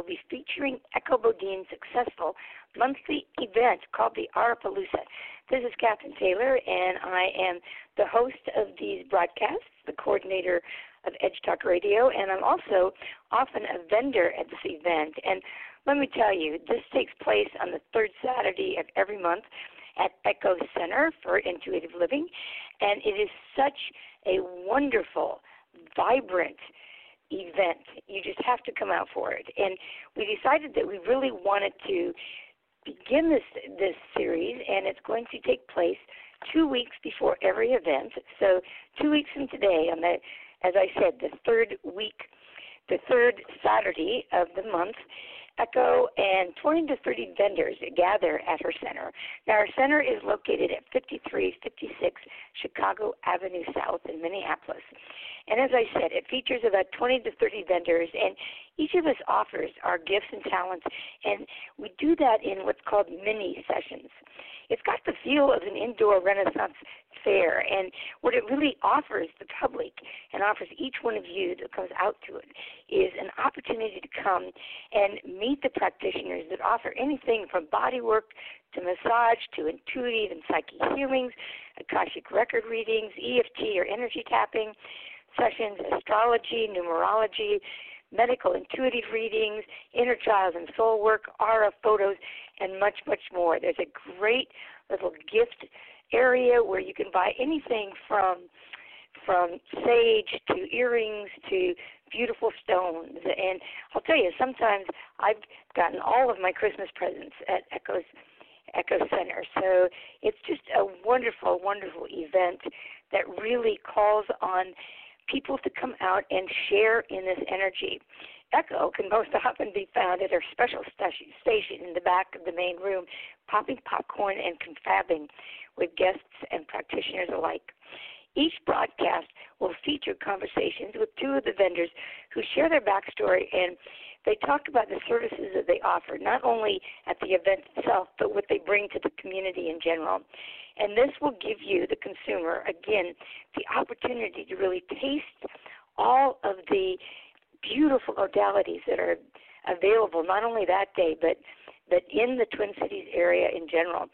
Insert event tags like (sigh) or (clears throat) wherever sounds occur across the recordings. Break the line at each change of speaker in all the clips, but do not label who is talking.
Will be featuring Echo Bodine's successful monthly event called the Aurapalooza. This is Cathryn Taylor, and I am the host of these broadcasts, the coordinator of Edge Talk Radio, and I'm also often a vendor at this event. And let me tell you, this takes place on the third Saturday of every month at Echo Center for Intuitive Living, and it is such a wonderful, vibrant event. You just have to come out for it. And we decided that we really wanted to begin this this series, and it's going to take place two weeks before every event. So two weeks from today, on the as I said, the third week, the third Saturday of the month, Echo and 20 to 30 vendors gather at her center. Now, her center is located at 5356 Chicago Avenue South in Minneapolis. And as I said, it features about 20 to 30 vendors, and each of us offers our gifts and talents, and we do that in what's called mini sessions. It's got the feel of an indoor Renaissance fair, and what it really offers the public and offers each one of you that comes out to it is an opportunity to come and meet the practitioners that offer anything from body work to massage to intuitive and psychic healings, Akashic record readings, EFT or energy tapping sessions, astrology, numerology, medical intuitive readings, inner child and soul work, aura photos, and much, much more. There's a great little gift area where you can buy anything from from sage to earrings to beautiful stones. And I'll tell you, sometimes I've gotten all of my Christmas presents at Echo's Echo Center. So it's just a wonderful, wonderful event that really calls on people to come out and share in this energy. Echo can most often be found at her special station in the back of the main room, popping popcorn and confabbing with guests and practitioners alike. Each broadcast will feature conversations with two of the vendors who share their backstory and they talk about the services that they offer, not only at the event itself, but what they bring to the community in general. And this will give you, the consumer, again, the opportunity to really taste all of the beautiful modalities that are available, not only that day, but but in the Twin Cities area in general.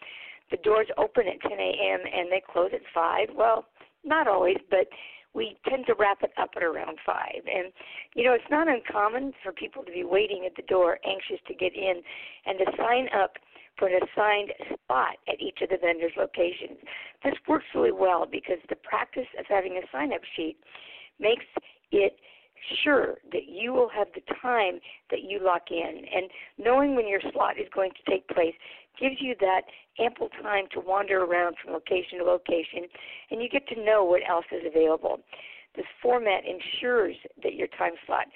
The doors open at 10 a.m. and they close at 5. Well, not always, but we tend to wrap it up at around 5. And, you know, it's not uncommon for people to be waiting at the door, anxious to get in, and to sign up for an assigned spot at each of the vendors' locations. This works really well because the practice of having a sign up sheet makes it sure that you will have the time that you lock in. And knowing when your slot is going to take place gives you that ample time to wander around from location to location and you get to know what else is available. This format ensures that your time slot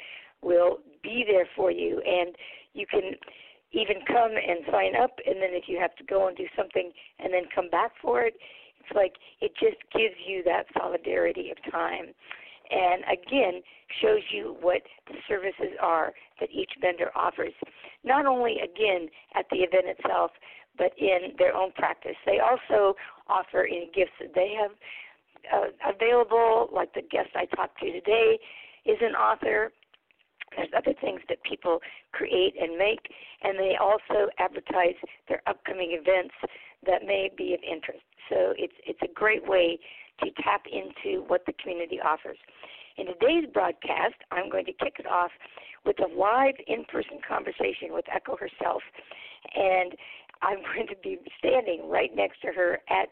will be there for you and you can even come and sign up and then if you have to go and do something and then come back for it it's like it just gives you that solidarity of time and again shows you what the services are that each vendor offers. Not only again at the event itself, but in their own practice. They also offer any gifts that they have uh, available, like the guest I talked to today is an author. There's other things that people create and make, and they also advertise their upcoming events that may be of interest. So it's it's a great way to tap into what the community offers. In today's broadcast, I'm going to kick it off with a live in-person conversation with Echo herself, and I'm (laughs) going to be standing right next to her at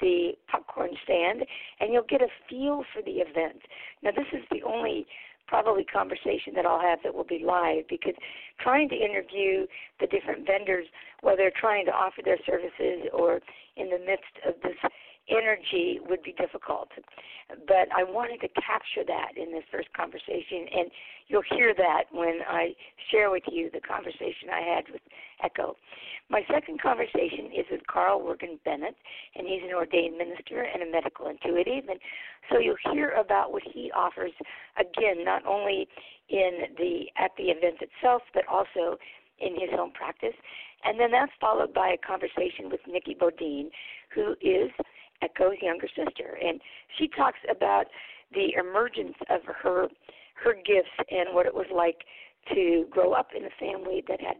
the popcorn stand, and you'll get a feel for the event. Now, this is the only probably conversation that I'll have that will be live because trying to interview the different vendors, whether they're trying to offer their services or in the midst of this energy would be difficult. But I wanted to capture that in this first conversation, and you'll hear that when I share with you the conversation I had with Echo. My second conversation is with Carl Wergyn Bennett, and he's an ordained minister and a medical intuitive. And so you'll hear about what he offers, again, not only in the at the event itself, but also in his own practice. And then that's followed by a conversation with Nikki Bodine, who is Echo's younger sister, and she talks about the emergence of her her gifts and what it was like to grow up in a family that had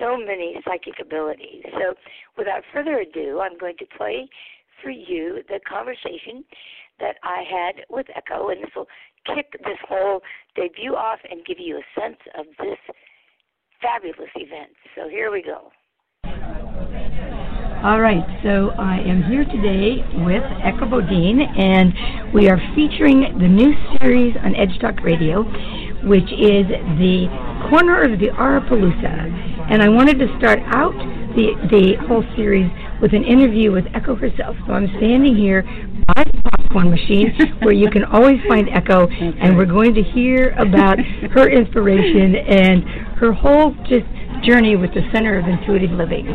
so many psychic abilities. So, without further ado, I'm going to play for you the conversation that I had with Echo, and this will kick this whole debut off and give you a sense of this fabulous event. So, here we go.
All right, so I am here today with Echo Bodine, and we are featuring the new series on Edge Talk Radio, which is the corner of the Aurapalooza. And I wanted to start out the the whole series with an interview with Echo herself. So I'm standing here by the popcorn machine, (laughs) where you can always find Echo, and we're going to hear about her inspiration and her whole just journey with the Center of Intuitive Living.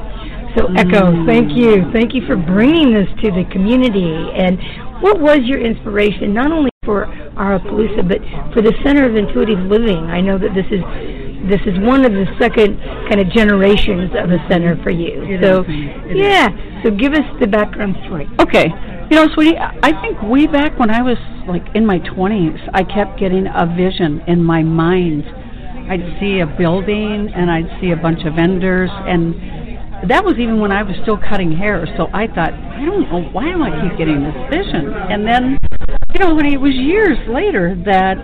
So, Echo, thank you. Thank you for bringing this to the community. And what was your inspiration, not only for Aurapalooza, but for the Center of Intuitive Living? I know that this is this is one of the second kind of generations of a center for you.
It
so,
is.
yeah. So, give us the background story.
Okay. You know, sweetie, I think way back when I was like in my 20s, I kept getting a vision in my mind. I'd see a building and I'd see a bunch of vendors and that was even when I was still cutting hair. So I thought, I don't know why do I keep getting this vision? And then, you know, when it was years later that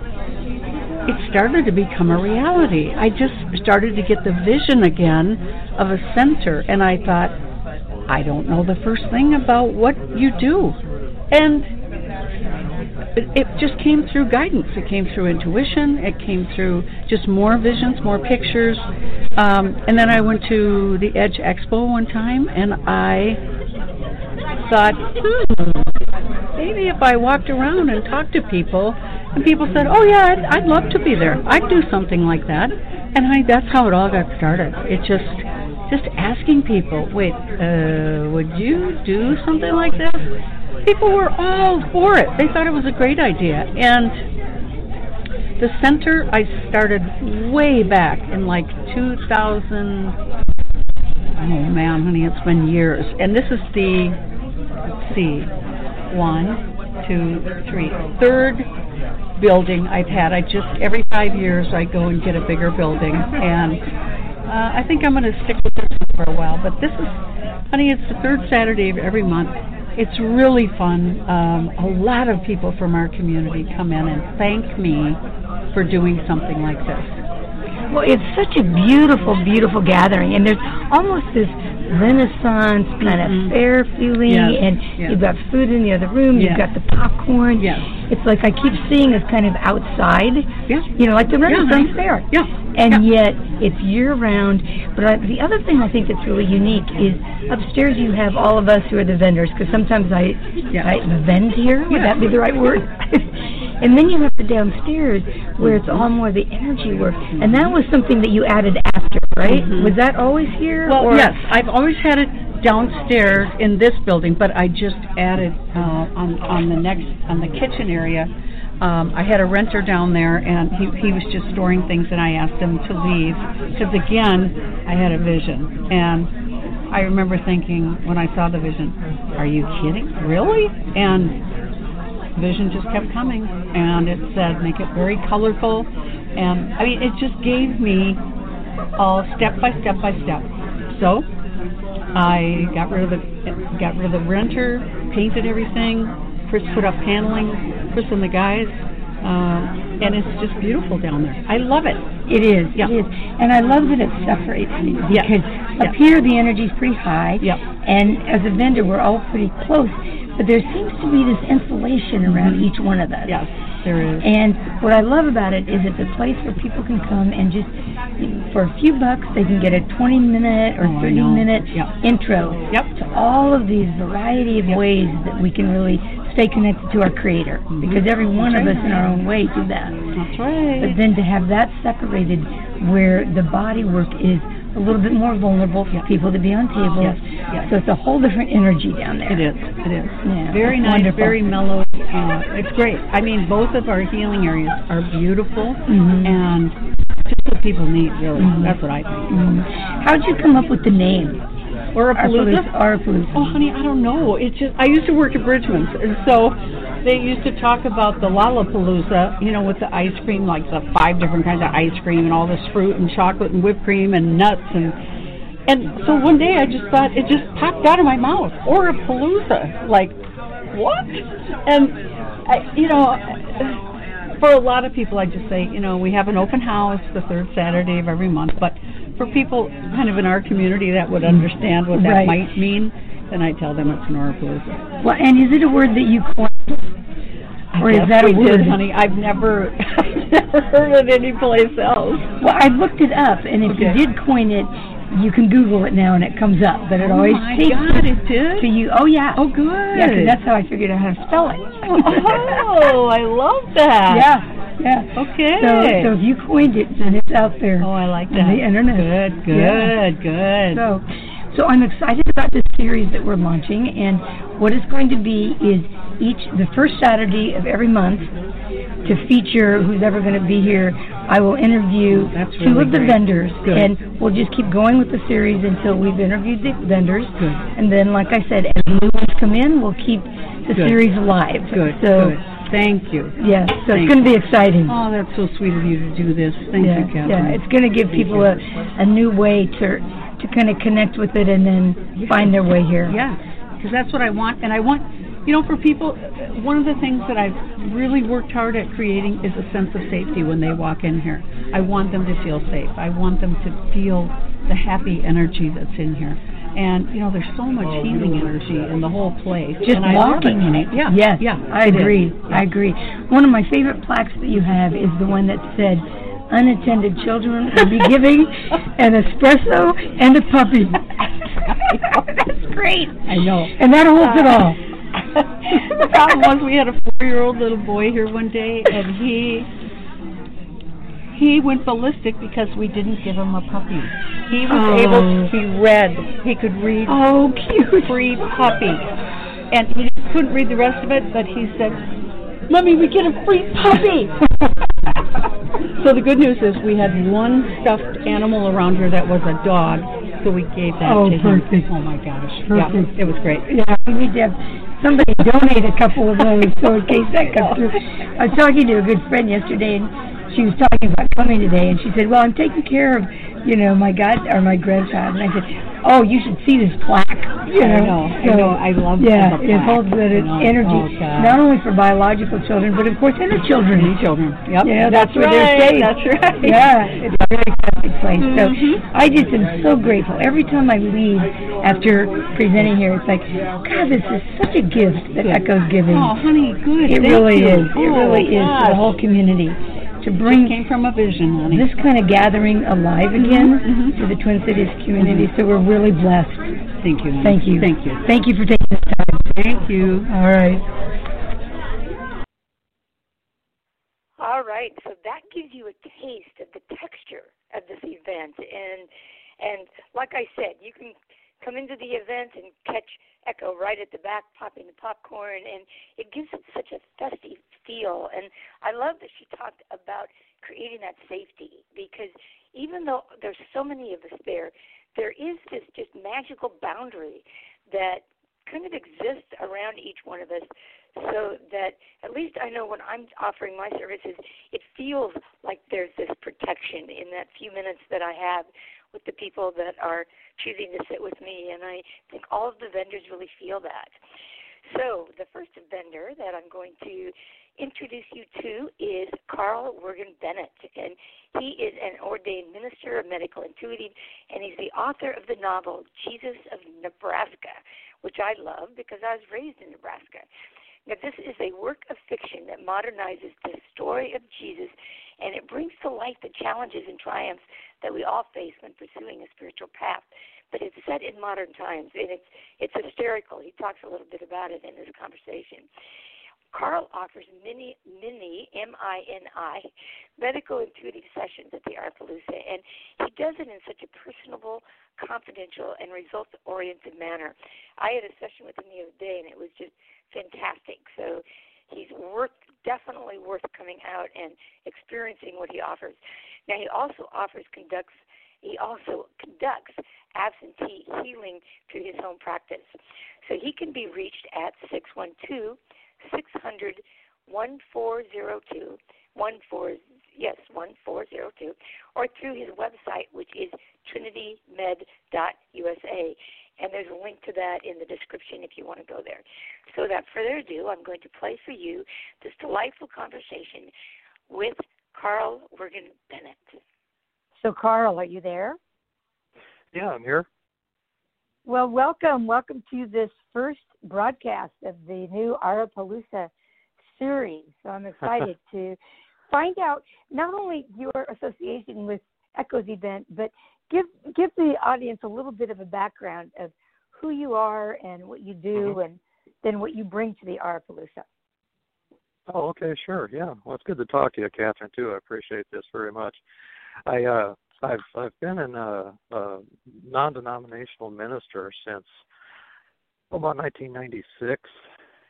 it started to become a reality. I just started to get the vision again of a center, and I thought, I don't know the first thing about what you do. And it, just came through guidance. It came through intuition. It came through just more visions, more pictures. Um, and then I went to the Edge Expo one time, and I thought, hmm, maybe if I walked around and talked to people, and people said, "Oh yeah, I'd, I'd love to be there. I'd do something like that." And I, that's how it all got started. It just just asking people, wait, uh, would you do something like this? people were all for it. They thought it was a great idea. And the center I started way back in like 2000. Oh man, honey, it's been years. And this is the, let's see, one, two, three, third building I've had. I just, every five years, I go and get a bigger building. And uh, I think I'm going to stick with this one for a while. But this is, honey, it's the third Saturday of every month it's really fun. Um, a lot of people from our community come in and thank me for doing something like this.
Well, it's such a beautiful, beautiful gathering, and there's almost this Renaissance kind mm-hmm. of fair feeling,
yes.
and
yes.
you've got food in the other room,
yes.
you've got the popcorn.
Yes.
It's like I keep seeing us kind of outside,
yeah.
you know, like the Renaissance
yeah.
fair.
Yeah.
And
yeah.
yet it's year round. But I, the other thing I think that's really unique is upstairs you have all of us who are the vendors, because sometimes I,
yeah.
I vend here. Would that be the right word? (laughs) and then you have the downstairs where it's all more the energy work, and that was something that you added after, right?
Mm-hmm.
Was that always here?
Well, yes, I've always had it downstairs in this building, but I just added uh, on on the next on the kitchen area. Um, I had a renter down there, and he he was just storing things, and I asked him to leave because again, I had a vision, and I remember thinking when I saw the vision, "Are you kidding? Really?" And vision just kept coming, and it said, "Make it very colorful." And I mean, it just gave me all step by step by step. So I got rid of the got rid of the renter, painted everything. Chris put up paneling. Chris and the guys um, and it's just beautiful down there. I love it.
It is.
Yeah.
It is. And I love that it separates
Yeah.
because
Yeah.
up here the energy's pretty high.
Yep.
And as a vendor, we're all pretty close. But there seems to be this insulation around each one of us.
Yes, there is.
And what I love about it is it's a place where people can come and just, for a few bucks, they can get a 20 minute or
Oh,
30
know.
minute
Yep.
intro
Yep.
to all of these variety of
Yep.
ways that we can really stay connected to our Creator.
Mhm.
Because every one
That's
of
right.
us in our own way do that.
That's right.
But then to have that separated where the body work is a little bit more vulnerable for
Yeah.
people to be on tables.
Yes, yes.
So it's a whole different energy down there.
It is. It is.
Yeah,
very nice.
wonderful.
Very mellow. Uh, it's great. I mean, both of our healing areas are beautiful,
Mhm.
and just what people need. Really,
Mhm.
that's what I think.
Mm. How'd you come up with the name?
Aurapalooza.
Aurapalooza.
Oh, honey, I don't know. It just I used to work at Bridgeman's, and so they used to talk about the Lollapalooza, you know, with the ice cream, like the five different kinds of ice cream and all this fruit and chocolate and whipped cream and nuts and and so one day I just thought it just popped out of my mouth, Aurapalooza, like what? And I, you know. For a lot of people, I just say, you know, we have an open house the third Saturday of every month. But for people kind of in our community that would understand what that
Right.
might mean, then I tell them it's Norapalooza.
Well, and is it a word that you coined? Or is that a word?
did, honey? I've never, (laughs) I've never heard it anyplace else.
Well, I looked it up, and if
Okay.
you did coin it, you can Google it now, and it comes up. But it
Oh
always
my
takes
God,
it
did?
to you. Oh yeah.
Oh, good.
Yeah, that's how I figured out how to spell it.
oh, I love that. (laughs)
yeah. Yeah.
Okay.
So, so if you coined it, then it's out there.
oh, I like
on
that.
the internet.
Good, good,
Yeah.
good.
So, so I'm excited about this series that we're launching, and what it's going to be is each the first Saturday of every month to feature who's ever going to be here. I will interview oh,
That's
two
really
of the
great.
vendors,
Good.
and we'll just keep going with the series until we've interviewed the vendors.
Good.
And then, like I said, as new ones come in, we'll keep the
Good.
series alive.
Good,
So,
good. Thank you.
Yes, so
Thank
it's going to be exciting.
Oh, that's so sweet of you to do this. Thank
yeah,
you, Cathryn.
yeah, it's going to give
Thank
people
you.
a, a new way to to kind of connect with it and then find their way here.
Yeah, because that's what I want, and I want, you know, for people, one of the things that I've really worked hard at creating is a sense of safety when they walk in here. I want them to feel safe. I want them to feel the happy energy that's in here. And you know, there's so much oh, healing energy in the whole place.
Just
and
walking in it.
Yeah.
Yes.
Yeah.
I agree.
Yeah.
I agree. One of my favorite plaques that you have is the one that said, "Unattended children will be giving (laughs) an espresso and a puppy." (laughs) That's great.
I know.
And that holds it all. (laughs)
the problem was we had a four-year-old little boy here one day, and he he went ballistic because we didn't give him a puppy. He was
Oh.
able. To he read. He could read
Oh, cute.
free puppy, and he couldn't read the rest of it. But he said, "Mommy, we get a free puppy." (laughs) so the good news is we had one stuffed animal around here that was a dog, so we gave that
Oh,
to him.
perfect.
Oh my gosh!
Perfect.
Yeah, it was great.
Yeah, we need to have somebody donate a couple of those so in case that comes through. I was talking to a good friend yesterday and she was talking about coming today and she said, Well I'm taking care of, you know, my god or my grandchild and I said, Oh, you should see this plaque you
I
know.
know, I know, I love
Yeah,
the
it holds that
know.
energy
Oh,
not only for biological children but of course inner children.
Any children. Yep.
Yeah,
that's,
that's where they're
right.
safe.
That's right.
Yeah, it's a very Catholic place. So
Mhm.
I just am so grateful. Every time I leave after presenting here, it's like, God, this is such a gift that. Echo's giving.
Oh, honey, good.
it
Thank
really
you.
is. It
oh,
really is for the whole community to
Just
bring
came from a vision, honey.
this kind of gathering alive again
mhm.
to the Twin Cities community. So we're really blessed.
Thank you. honey.
Thank you.
Thank you.
Thank you for taking this time.
Thank you.
All right.
All right, so that gives you a taste of the texture of this event, and and like I said, you can come into the event and catch Echo right at the back, popping the popcorn, and it gives it such a festive feel. And I love that she talked about creating that safety because even though there's so many of us there, there is this just magical boundary that kind of exists around each one of us so that at least I know when I'm offering my services, it feels like there's this protection in that few minutes that I have with the people that are choosing to sit with me. And I think all of the vendors really feel that. So the first vendor that I'm going to introduce you to is Carl Wergyn Bennett, and he is an ordained minister of medical intuitive, and he's the author of the novel Jesus of Nebraska, which I love because I was raised in Nebraska. Now, this is a work of fiction that modernizes the story of Jesus, and it brings to light the challenges and triumphs that we all face when pursuing a spiritual path. But it's set in modern times, and it's it's hysterical. He talks a little bit about it in this conversation. Carl offers many, many, M-I-N-I, medical intuitive sessions at the Aurapalooza, and he does it in such a personable, confidential, and results-oriented manner. I had a session with him the other day, and it was just fantastic. So he's worth definitely worth coming out and experiencing what he offers. Now he also offers conducts he also conducts absentee healing through his home practice. So he can be reached at 612 600 1402 14 yes 1402 or through his website which is trinitymed.usa and there's a link to that in the description if you want to go there. So, without further ado, I'm going to play for you this delightful conversation with Carl Wergyn Bennett.
So, Carl, are you there?
Yeah, I'm here.
Well, welcome. Welcome to this first broadcast of the new Aurapalooza series. So, I'm excited (laughs) to find out not only your association with Echo's event, but give give the audience a little bit of a background of who you are and what you do,
mm-hmm.
and then what you bring to the Aurapalooza.
Oh, okay, sure, yeah. Well, it's good to talk to you, Cathryn. Too. I appreciate this very much. I uh, I've I've been in a, a non-denominational minister since about 1996,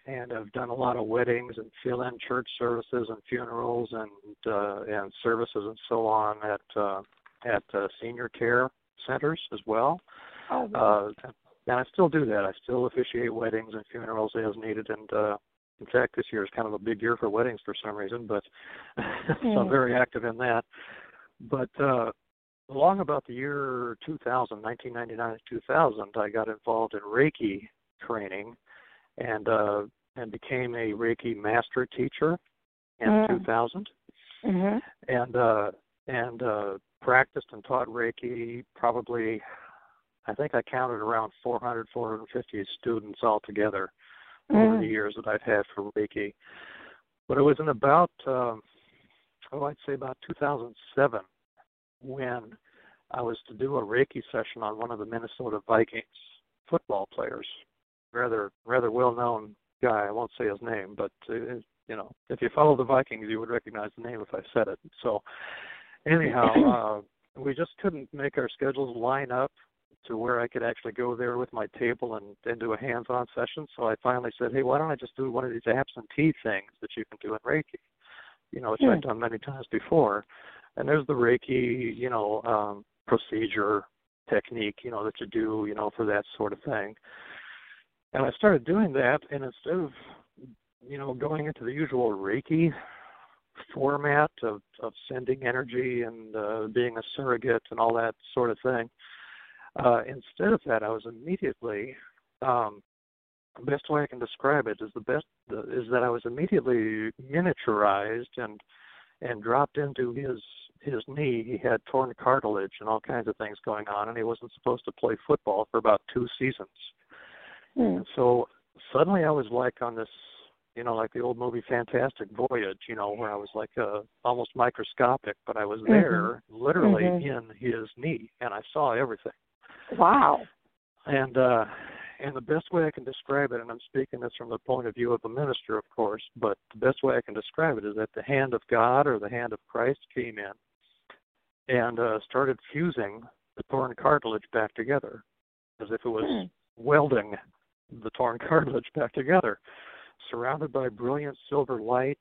and I've done a lot of weddings and fill-in church services and funerals and uh, and services and so on at uh, at uh, senior care centers as well.
Oh, wow.
uh, and I still do that. I still officiate weddings and funerals as needed. And uh, in fact, this year is kind of a big year for weddings for some reason, but (laughs) so I'm very active in that. But uh, along about the year 2000, 1999 to 2000, I got involved in Reiki training and uh, and became a Reiki master teacher in
mm.
2000.
Mm-hmm.
And uh, and uh, practiced and taught Reiki probably, I think I counted around 400, 450 students altogether mm. over the years that I've had for Reiki. But it was in about, um, oh, I'd say about 2007 when I was to do a Reiki session on one of the Minnesota Vikings football players, rather rather well known guy. I won't say his name, but uh, you know, if you follow the Vikings, you would recognize the name if I said it. So anyhow, (clears throat) uh, we just couldn't make our schedules line up to where I could actually go there with my table and, and do a hands-on session. So I finally said, hey, why don't I just do one of these absentee things that you can do in Reiki, you know, which I've hmm. done many times before. And there's the Reiki, you know, um, procedure technique, you know, that you do, you know, for that sort of thing. And I started doing that, and instead of, you know, going into the usual Reiki format of of sending energy and uh, being a surrogate and all that sort of thing. Uh, instead of that, I was immediately um, the best way I can describe it is the best is that I was immediately miniaturized and and dropped into his his knee. He had torn cartilage and all kinds of things going on, and he wasn't supposed to play football for about two seasons.
Mm.
So suddenly, I was like on this you know, like the old movie Fantastic Voyage, you know, where I was like uh, almost microscopic, but I was there
mm-hmm.
literally
mm-hmm.
in his knee and I saw everything.
Wow.
And uh and the best way I can describe it, and I'm speaking this from the point of view of a minister, of course, but the best way I can describe it is that the hand of God or the hand of Christ came in and uh, started fusing the torn cartilage back together, as if it was
mm.
welding the torn (laughs) cartilage back together surrounded by brilliant silver light.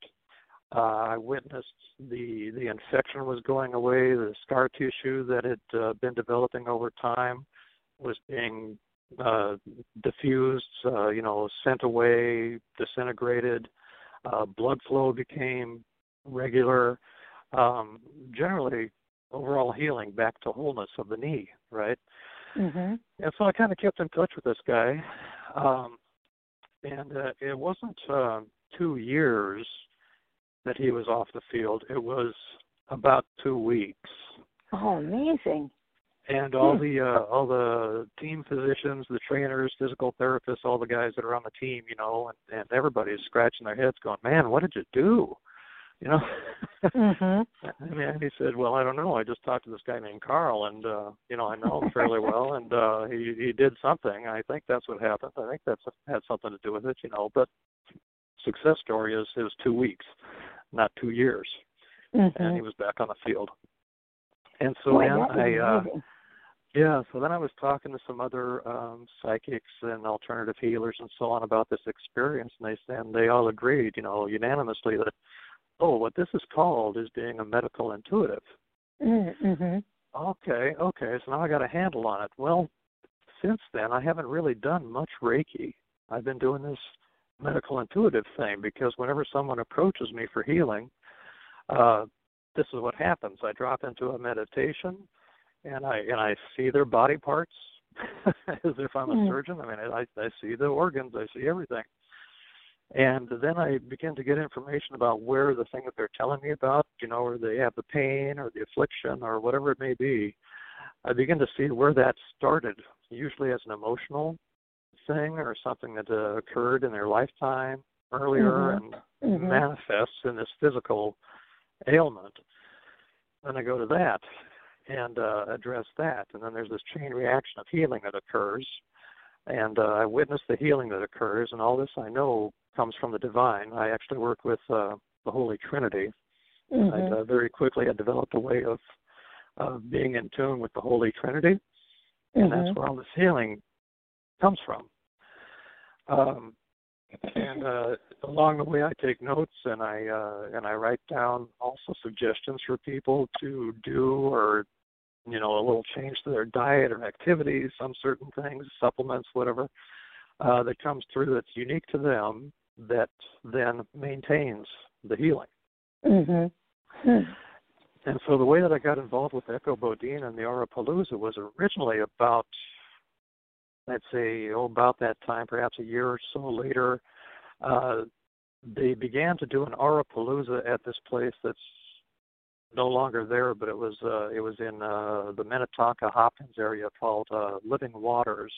Uh, I witnessed the the infection was going away, the scar tissue that had uh, been developing over time was being uh, diffused, uh, you know, sent away, disintegrated. Uh, blood flow became regular. Um, generally, overall healing back to wholeness of the knee, right?
Mm-hmm.
And so I kind of kept in touch with this guy. Um, and uh, it wasn't uh, two years that he was off the field. It was about two weeks.
Oh, amazing!
And all hmm. the uh, all the team physicians, the trainers, physical therapists, all the guys that are on the team, you know, and, and everybody's scratching their heads, going, "Man, what did you do?" You know.
mm-hmm. (laughs)
I mean, he said, "Well, I don't know. I just talked to this guy named Carl, and uh, you know, I know him fairly well, (laughs) and uh, he he did something. I think that's what happened. I think that's had something to do with it, you know. But success story is is two weeks, not two years,
mm-hmm.
and he was back on the field. And so
Boy,
then I, uh,
amazing.
Yeah, so then I was talking to some other um psychics and alternative healers and so on about this experience, and they and they all agreed, you know, unanimously that oh, what this is called is being a medical intuitive.
Mm-hmm.
Okay, okay, so now I got a handle on it. Well, since then, I haven't really done much Reiki. I've been doing this medical intuitive thing because whenever someone approaches me for healing, uh, this is what happens. I drop into a meditation, and I and I see their body parts (laughs) as if I'm a
mm.
surgeon. I mean, I I see the organs, I see everything, and then I begin to get information about where the thing that they're telling me about, you know, where they have the pain or the affliction or whatever it may be. I begin to see where that started, usually as an emotional thing or something that uh, occurred in their lifetime earlier
mm-hmm.
and
mm-hmm.
manifests in this physical ailment. Then I go to that and uh, address that, and then there's this chain reaction of healing that occurs, and uh, I witness the healing that occurs, and all this I know comes from the divine. I actually work with uh, the Holy Trinity.
Mm-hmm.
I uh, very quickly had developed a way of of being in tune with the Holy Trinity, and
mm-hmm.
that's where all this healing comes from. Um, and uh, along the way, I take notes and I uh, and I write down also suggestions for people to do or you know a little change to their diet or activities, some certain things, supplements, whatever uh, that comes through that's unique to them that then maintains the healing.
Mm-hmm.
And so the way that I got involved with Echo Bodine and the Aurapalooza was originally about, let's say, oh, about that time, perhaps a year or so later, uh, they began to do an Aurapalooza at this place that's no longer there, but it was uh, it was in uh, the Minnetonka Hopkins area called uh, Living Waters.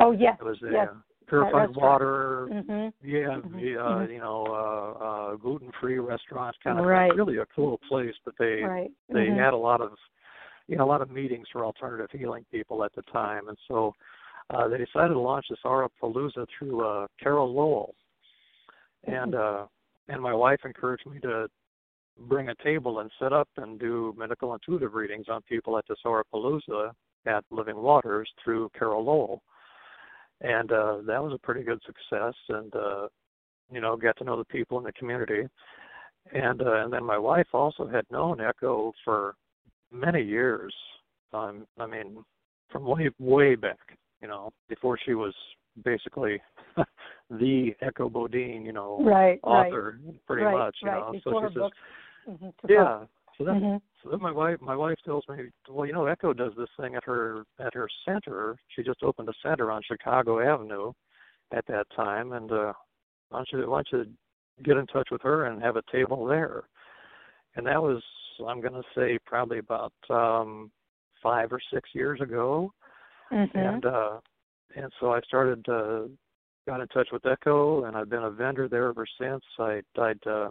Oh yes,
it was a,
yes
purified water.
Mm-hmm.
Yeah,
mm-hmm.
the, uh,
mm-hmm.
you know, uh, uh, gluten-free restaurant kind of
right.
really a cool place. But they
right.
they
mm-hmm.
had a lot of you know a lot of meetings for alternative healing people at the time, and so uh, they decided to launch this Aura Palooza through uh, Carol Lowell, and
mm-hmm.
uh, and my wife encouraged me to bring a table and set up and do medical intuitive readings on people at the Aurapalooza at Living Waters through Carol Lowell and uh, that was a pretty good success. And uh, you know, got to know the people in the community, and uh, and then my wife also had known Echo for many years. Um, I mean, from way way back, you know, before she was basically (laughs) the Echo Bodine, you know,
right,
author,
right.
pretty
right,
much, you
right.
know.
Before
so she
says,
mm-hmm, yeah. So then,
mm-hmm.
so then my wife, my wife tells me, well, you know, Echo does this thing at her at her center. She just opened a center on Chicago Avenue at that time, and uh, why don't you why don't you get in touch with her and have a table there? And that was, I'm going to say, probably about um, five or six years ago,
mm-hmm.
and uh, and so I started. Uh, got in touch with Echo, and I've been a vendor there ever since. I I'd uh,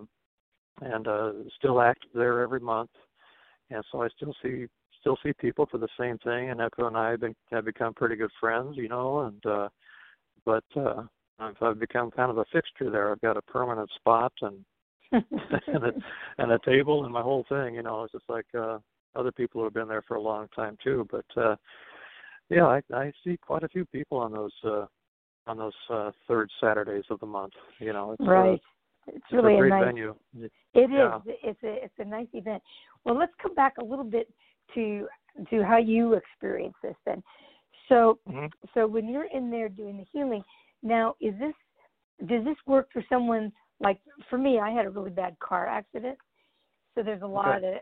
and uh, still active there every month. And so I still see still see people for the same thing. And Echo and I have, been, have become pretty good friends, you know. And uh, but uh, I've, I've become kind of a fixture there. I've got a permanent spot and (laughs) and, a, and a table and my whole thing. You know, it's just like uh, other people who have been there for a long time too. But uh, yeah, I, I see quite a few people on those uh, on those uh, third Saturdays of the month. You know, it's,
right.
Uh,
it's really
it's a,
a, nice
venue.
It
yeah.
is. It's a it's a nice event. Well, let's come back a little bit to to how you experience this then.
So,
Mhm.
so when you're in there doing the healing, now is this does this work for someone like for me? I had a really bad car accident, so there's a lot of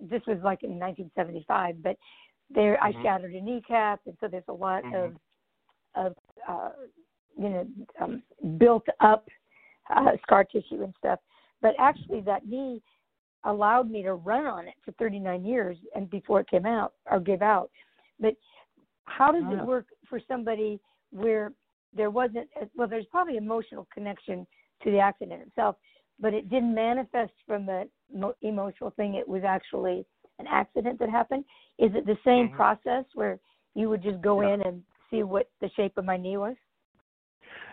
this was like in 1975, but there I
Mhm.
shattered a kneecap, and so there's a lot
Mhm.
of of uh, you know um, built up uh, scar tissue and stuff. But actually, that knee allowed me to run on it for 39 years, and before it came out or gave out. But how does it work for somebody where there wasn't well? There's probably emotional connection to the accident itself, but it didn't manifest from the emotional thing. It was actually an accident that happened. Is it the same
Mhm.
process where you would just go
Yeah.
in and see what the shape of my knee was?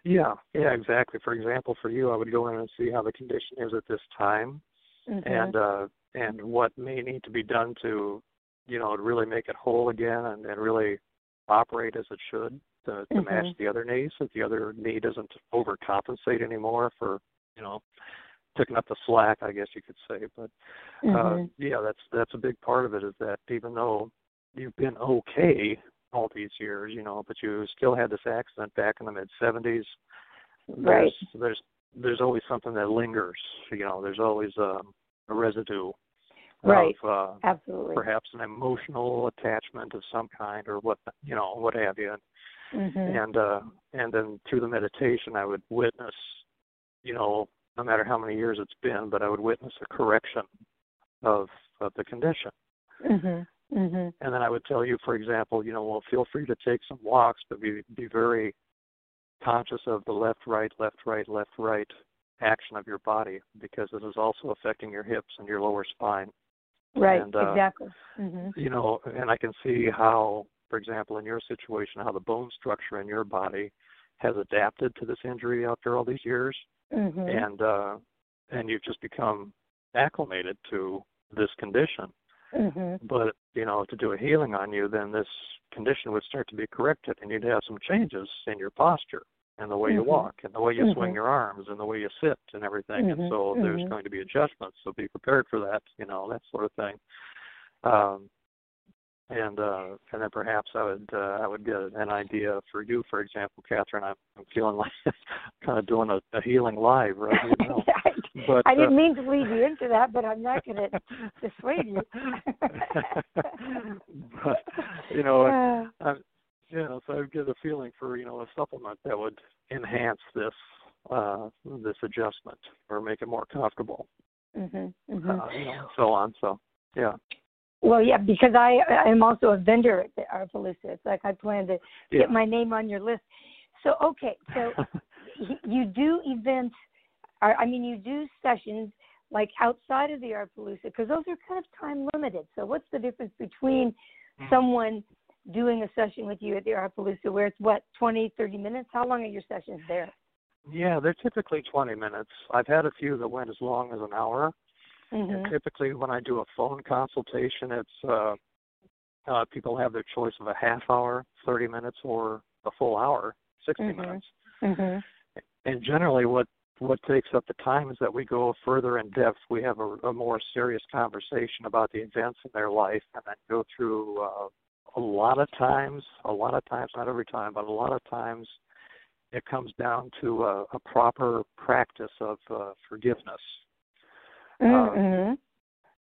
Yeah, yeah, exactly. For example, for you, I would go in and see how the condition is at this time,
Mhm.
and uh, and what may need to be done to, you know, really make it whole again and, and really operate as it should to, to match
Mhm.
the other knee, so that the other knee doesn't overcompensate anymore for, you know, picking up the slack, I guess you could say. But uh,
Mhm.
yeah, that's that's a big part of it. Is that even though you've been okay all these years, you know, but you still had this accident back in the mid '70s.
Right.
There's there's there's always something that lingers. You know, there's always um, a residue
Right.
of uh,
Absolutely.
perhaps an emotional attachment of some kind, or what you know, what have you.
Mm-hmm.
And uh, and then through the meditation, I would witness, you know, no matter how many years it's been, but I would witness a correction of of the condition.
Mhm. Mhm.
And then I would tell you, for example, you know, well, feel free to take some walks, but be be very conscious of the left, right, left, right, left, right action of your body because this is also affecting your hips and your lower spine.
Right.
And, uh,
exactly. Mhm.
You know, and I can see how, for example, in your situation, how the bone structure in your body has adapted to this injury after all these years,
Mhm.
and uh, and you've just become acclimated to this condition.
Mhm.
But you know, to do a healing on you, then this condition would start to be corrected, and you'd have some changes in your posture and the way you
Mhm.
walk, and the way you swing
Mhm.
your arms, and the way you sit, and everything. And so there's
Mhm.
going to be adjustments. So be prepared for that. You know, that sort of thing. Um, and uh, and then perhaps I would uh, I would get an idea for you, for example, Cathryn. I'm, I'm feeling like (laughs) kind of doing a, a healing live right (laughs) now.
I,
But
I didn't
uh,
mean to lead you into that, but I'm not going (laughs) to dissuade you.
but you know,
Uh,
I, you know, so I would get a feeling for you know a supplement that would enhance this uh, this adjustment or make it more comfortable,
mhm. Mhm.
uh, you know, so on. So yeah,
Well, yeah, because I I am also a vendor at the Aurapalooza. It's like I plan to
yeah.
get my name on your list. So okay, so (laughs) you do events. or, I mean, you do sessions like outside of the Aurapalooza because those are kind of time limited. So what's the difference between
Mm.
someone doing a session with you at the Aurapalooza where it's what 20, 30 minutes? How long are your sessions there?
yeah, they're typically 20 minutes. I've had a few that went as long as an hour. And
Mhm.
typically, when I do a phone consultation, it's uh, uh, people have their choice of a half hour, 30 minutes, or a full hour, 60
Mhm.
minutes.
Mhm.
and generally what what takes up the time is that we go further in depth we have a, a more serious conversation about the events in their life and then go through uh, a lot of times a lot of times not every time but a lot of times it comes down to a, a proper practice of uh, forgiveness
Mhm.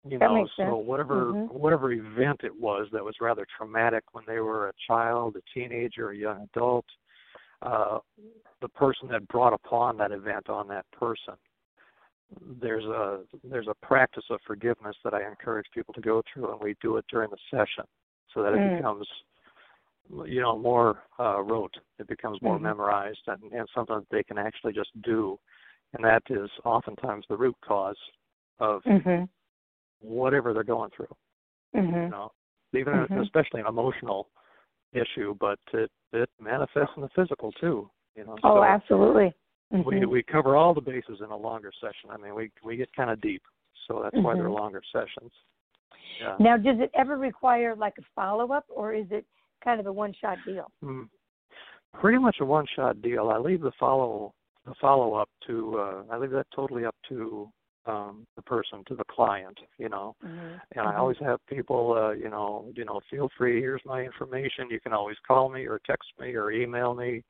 you
That
know so
sense.
whatever
Mhm.
whatever event it was that was rather traumatic when they were a child a teenager a young adult uh the person that brought upon that event on that person there's a there's a practice of forgiveness that I encourage people to go through and we do it during the session so that it
Mm.
becomes you know more uh rote it becomes more
Mhm.
memorized and, and something that they can actually just do and that is oftentimes the root cause of
Mhm.
whatever they're going through. You
Mhm.
know, even
Mhm.
especially an emotional issue, but it it manifests in the physical too. You know,
Oh,
so
absolutely.
we
Mhm.
we cover all the bases in a longer session. I mean, we we get kind of deep, so that's why they're
Mhm.
longer sessions. Yeah.
Now, does it ever require like a follow up, or is it kind of a one shot deal?
Mm. Pretty much a one shot deal. I leave the follow the follow up to uh I leave that totally up to um, the person to the client, you know.
Mm-hmm.
And
mm-hmm.
I always have people, uh, you know, you know, feel free. Here's my information. You can always call me or text me or email me.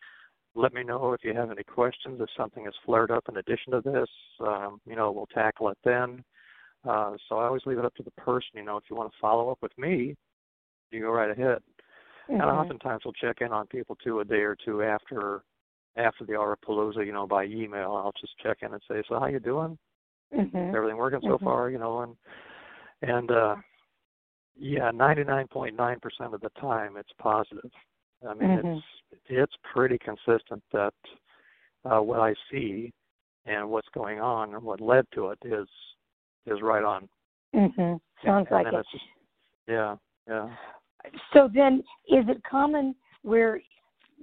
Let me know if you have any questions. If something has flared up in addition to this, um, you know, we'll tackle it then. Uh, so I always leave it up to the person. You know, if you want to follow up with me, you go right ahead.
Mm-hmm.
And oftentimes we'll check in on people too a day or two after after the Aurapalooza, you know, by email. I'll just check in and say, "So how you doing?
Mm-hmm.
Everything working so
Mhm.
far?" You know, and and uh yeah, 99.9% of the time it's positive. I mean,
Mhm.
it's it's pretty consistent that uh what I see and what's going on and what led to it is is right on.
Mhm. Sounds
and
like it.
just yeah, yeah.
So then, is it common where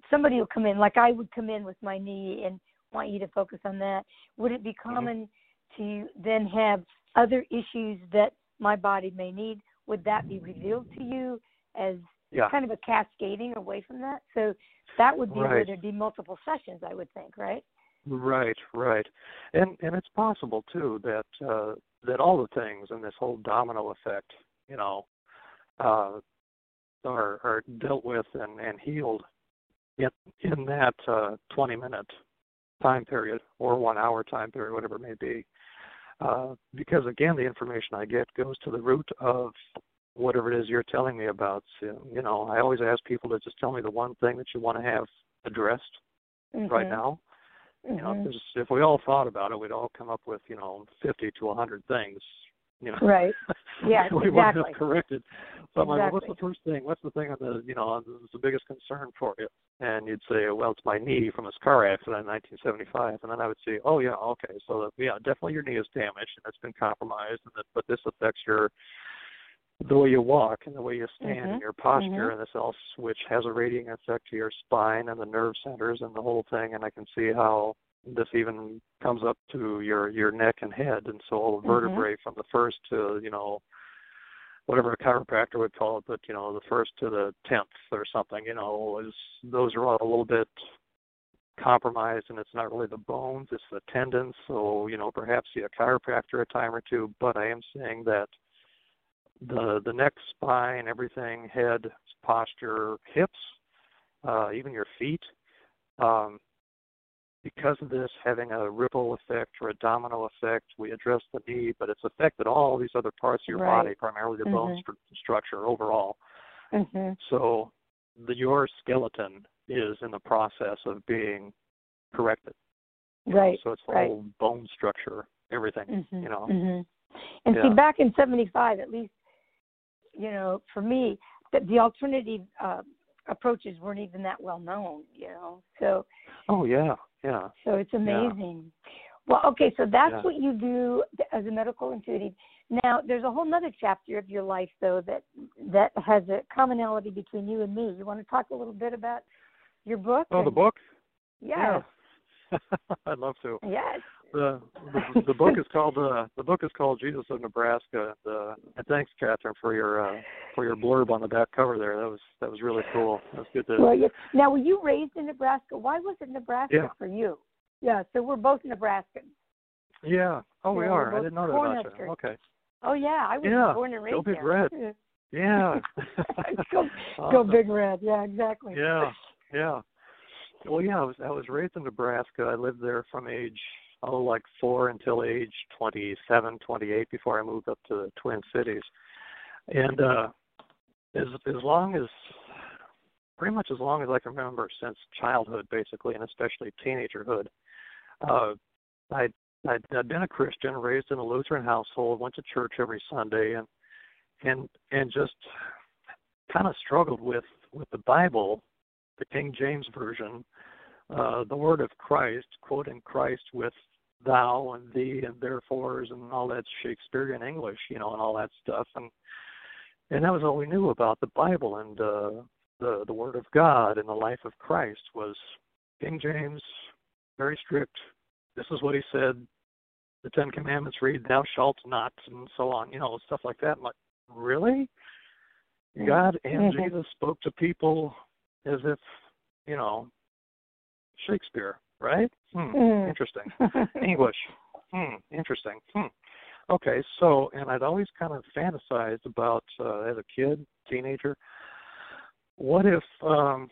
somebody will come in, like I would come in with my knee and want you to focus on that? Would it be
Mm-hmm.
common to then have other issues that my body may need? Would that be revealed to you as
Yeah.
kind of a cascading away from that? So that would be where there'd be multiple sessions, I would think, right?
Right, right. And and it's possible too that uh that all the things in this whole domino effect, you know, uh are are dealt with and, and healed in in that uh twenty minute time period or one hour time period, whatever it may be. Uh because again the information I get goes to the root of whatever it is you're telling me about. So, you know, I always ask people to just tell me the one thing that you want to have addressed right
Mhm.
now you know, if, there's- if we all thought about it, we'd all come up with, you know, 50 to 100 things. You know,
Right. Yeah, (laughs)
we
exactly.
have corrected. So I'm like, well, what's the first thing? What's the thing on the, you know, that's the biggest concern for you? And you'd say, well, it's my knee from this car accident in 1975. And then I would say, oh yeah, okay, so yeah, definitely your knee is damaged and it's been compromised, and that, but this affects your the way you walk and the way you stand
Mhm.
and your posture
Mhm.
and this all which has a radiating effect to your spine and the nerve centers and the whole thing and I can see how this even comes up to your your neck and head and so all the
Mhm.
vertebrae from the first to you know whatever a chiropractor would call it but you know the first to the tenth or something you know is those are all a little bit compromised and it's not really the bones it's the tendons so you know perhaps see a chiropractor a time or two but I am saying that the the neck, spine, everything, head, posture, hips, uh, even your feet. Um, because of this having a ripple effect or a domino effect, we address the knee, but it's affected all these other parts of your
Right.
body, primarily the bone
Mhm.
stru- structure overall.
Mhm.
So the your skeleton is in the process of being corrected. you know,
Right.
So it's the
right.
whole bone structure, everything.
Mhm,
You know.
mhm. And see, back in '75, at least, you know, for me, the, the alternative uh, approaches weren't even that well known. You know, so
Oh yeah, yeah.
so it's amazing. Well, okay, so that's
Yeah.
what you do as a medical intuitive. Now, there's a whole nother chapter of your life, though, that that has a commonality between you and me. You want to talk a little bit about your book?
Oh, the book.
Yes.
Yeah. (laughs) I'd love to.
Yes.
The, the the book is called uh the book is called Jesus of Nebraska. And, uh, and thanks, Cathryn, for your uh, for your blurb on the back cover there. That was that was really cool. That was good to.
Well, you, now, were you raised in Nebraska? Why was it Nebraska
Yeah.
for you? Yeah, so we're both Nebraskans.
Yeah. Oh, we
Yeah, we're.
I didn't know that about you. Okay.
Oh yeah, I was
Yeah,
born and raised
go Big
there.
Red. (laughs) Yeah. (laughs)
go, go big red. Yeah, exactly.
Yeah. Yeah. Well, yeah. I was I was raised in Nebraska. I lived there from age oh like four until age twenty seven, twenty eight before I moved up to the Twin Cities. And uh as as long as pretty much as long as I can remember since childhood basically and especially teenagerhood, uh I I'd, I'd been a Christian, raised in a Lutheran household, went to church every Sunday and and and just kind of struggled with with the Bible, the King James version, uh, the word of Christ, quoting Christ with thou and thee and therefores and all that Shakespearean English, you know, and all that stuff, and and that was all we knew about the Bible and uh, the the Word of God and the life of Christ was King James, very strict. This is what he said. The Ten Commandments read, "Thou shalt not," and so on, you know, stuff like that. I'm like, really? God and
Mhm.
Jesus spoke to people as if, you know, Shakespeare, right? Hmm,
Mm.
interesting. (laughs) English. Hmm, interesting. Hmm. Okay, so and I'd always kind of fantasized about uh, as a kid, teenager, what if um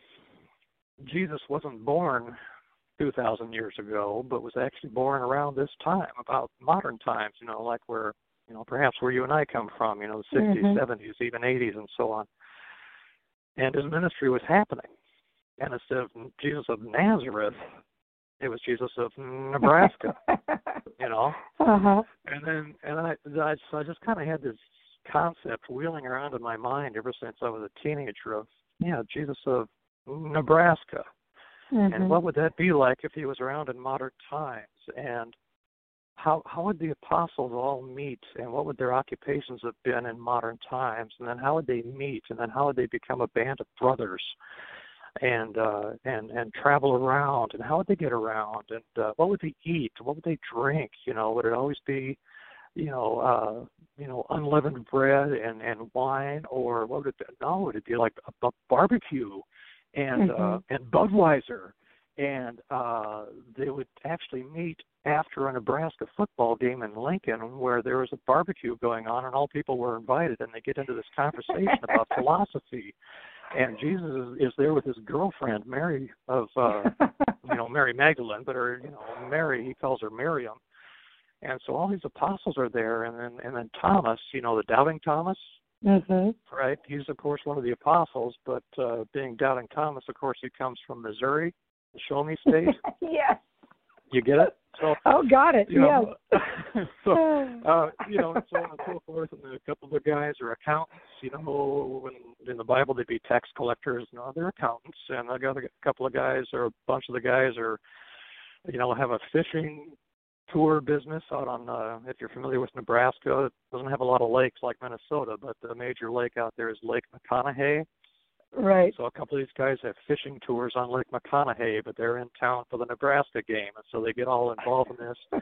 Jesus wasn't born 2,000 years ago, but was actually born around this time, about modern times, you know, like where, you know, perhaps where you and I come from, you know, the 60s, mm-hmm. 70s, even 80s, and so on. And his ministry was happening. And instead of Jesus of Nazareth, it was Jesus of Nebraska, (laughs) you know.
Uh-huh.
And then, and I, I, so I just kind of had this concept wheeling around in my mind ever since I was a teenager of, yeah, Jesus of Nebraska. Mm-hmm. And what would that be like if he was around in modern times? And how how would the apostles all meet and what would their occupations have been in modern times and then how would they meet and then how would they become a band of brothers and uh and and travel around and how would they get around and uh, what would they eat? What would they drink? You know would it always be you know uh you know unleavened bread and and wine or what would it be no would it be like a, a barbecue and mm-hmm. uh and budweiser? And uh they would actually meet after a Nebraska football game in Lincoln where there was a barbecue going on and all people were invited and they get into this conversation about (laughs) philosophy and Jesus is, is there with his girlfriend Mary of uh (laughs) you know Mary Magdalene, but her you know Mary he calls her Miriam, and so all these apostles are there, and then and then Thomas, you know the doubting Thomas,
mm-hmm.
right? He's of course one of the apostles, but uh being doubting Thomas, of course he comes from Missouri, the Show Me State. (laughs)
yes.
You get it? So
oh, got it.
You know, yes. (laughs) so (laughs) uh, you know, so on and so forth. And a couple of the guys are accountants. You know, when in the Bible they'd be tax collectors. No, they're accountants. And I got a couple of guys, or a bunch of the guys, are you know have a fishing tour business out on. uh If you're familiar with Nebraska, it doesn't have a lot of lakes like Minnesota, but the major lake out there is Lake McConaughy.
Right.
So a couple of these guys have fishing tours on Lake McConaughy, but they're in town for the Nebraska game, and so they get all involved in this. (laughs)